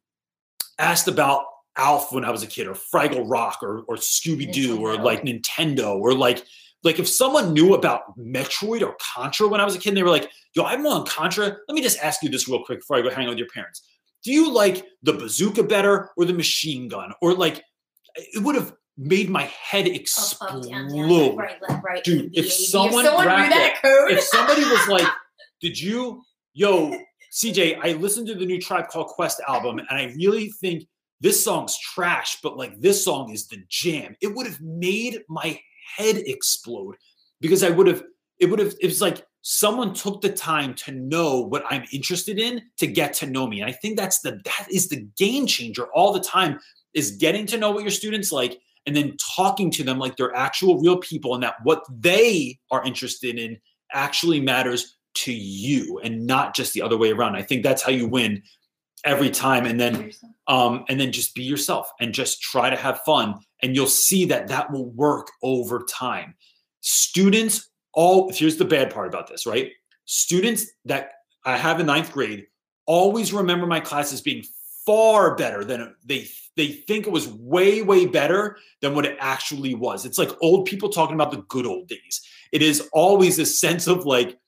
asked about Alf when I was a kid or Fraggle Rock or or Scooby Doo or like Nintendo or like like if someone knew about Metroid or Contra when I was a kid and they were like, yo, I'm on Contra. Let me just ask you this real quick before I go hang out with your parents. Do you like the bazooka better or the machine gun? Or like it would have made my head explode. up, down, down, left, right, left, right. Dude, if someone if someone knew that code, if somebody was like, "Did you, yo, CJ? I listened to the new Tribe Called Quest album, and I really think this song's trash, but like this song is the jam." It would have made my head explode because I would have. It would have. It was like someone took the time to know what I'm interested in to get to know me. And I think that's the that is the game changer all the time is getting to know what your students like and then talking to them like they're actual real people and that what they are interested in actually matters to you and not just the other way around. I think that's how you win every time and then um and then just be yourself and just try to have fun and you'll see that that will work over time. Students all here's the bad part about this, right? Students that I have in ninth grade always remember my classes being far better than they they think it was way way better than what it actually was. It's like old people talking about the good old days. It is always a sense of like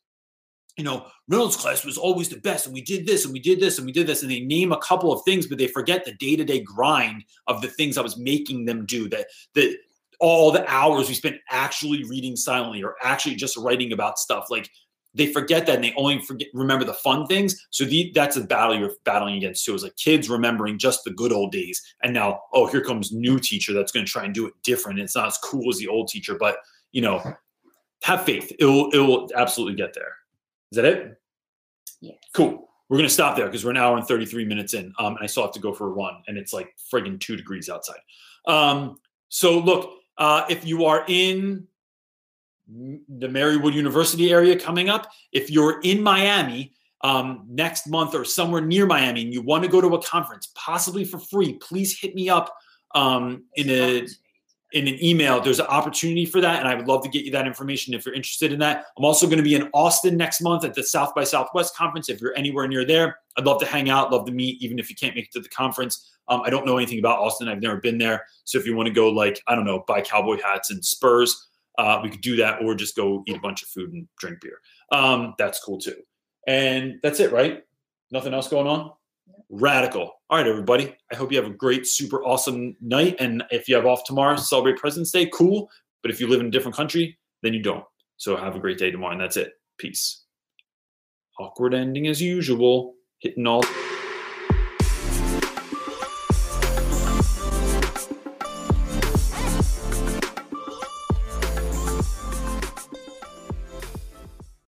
you know reynolds class was always the best and we did this and we did this and we did this and they name a couple of things but they forget the day-to-day grind of the things i was making them do that that all the hours we spent actually reading silently or actually just writing about stuff. Like they forget that and they only forget remember the fun things. So the, that's a battle you're battling against too. Is like kids remembering just the good old days, and now oh here comes new teacher that's going to try and do it different. It's not as cool as the old teacher, but you know, have faith. It will it will absolutely get there. Is that it? Yes. Cool. We're gonna stop there because we're an hour and 33 minutes in. Um, and I still have to go for a run, and it's like friggin' two degrees outside. Um, so look, uh, if you are in the Marywood University area coming up. If you're in Miami um, next month or somewhere near Miami and you want to go to a conference, possibly for free, please hit me up um, in a in an email. There's an opportunity for that, and I would love to get you that information if you're interested in that. I'm also going to be in Austin next month at the South by Southwest conference. If you're anywhere near there, I'd love to hang out, love to meet, even if you can't make it to the conference. Um, I don't know anything about Austin. I've never been there, so if you want to go, like I don't know, buy cowboy hats and Spurs uh, we could do that or just go eat a bunch of food and drink beer. Um, that's cool too. And that's it, right? Nothing else going on? Radical. All right, everybody. I hope you have a great, super awesome night. And if you have off tomorrow, celebrate President's Day, cool. But if you live in a different country, then you don't. So have a great day tomorrow. And that's it. Peace. Awkward ending as usual. Hitting all.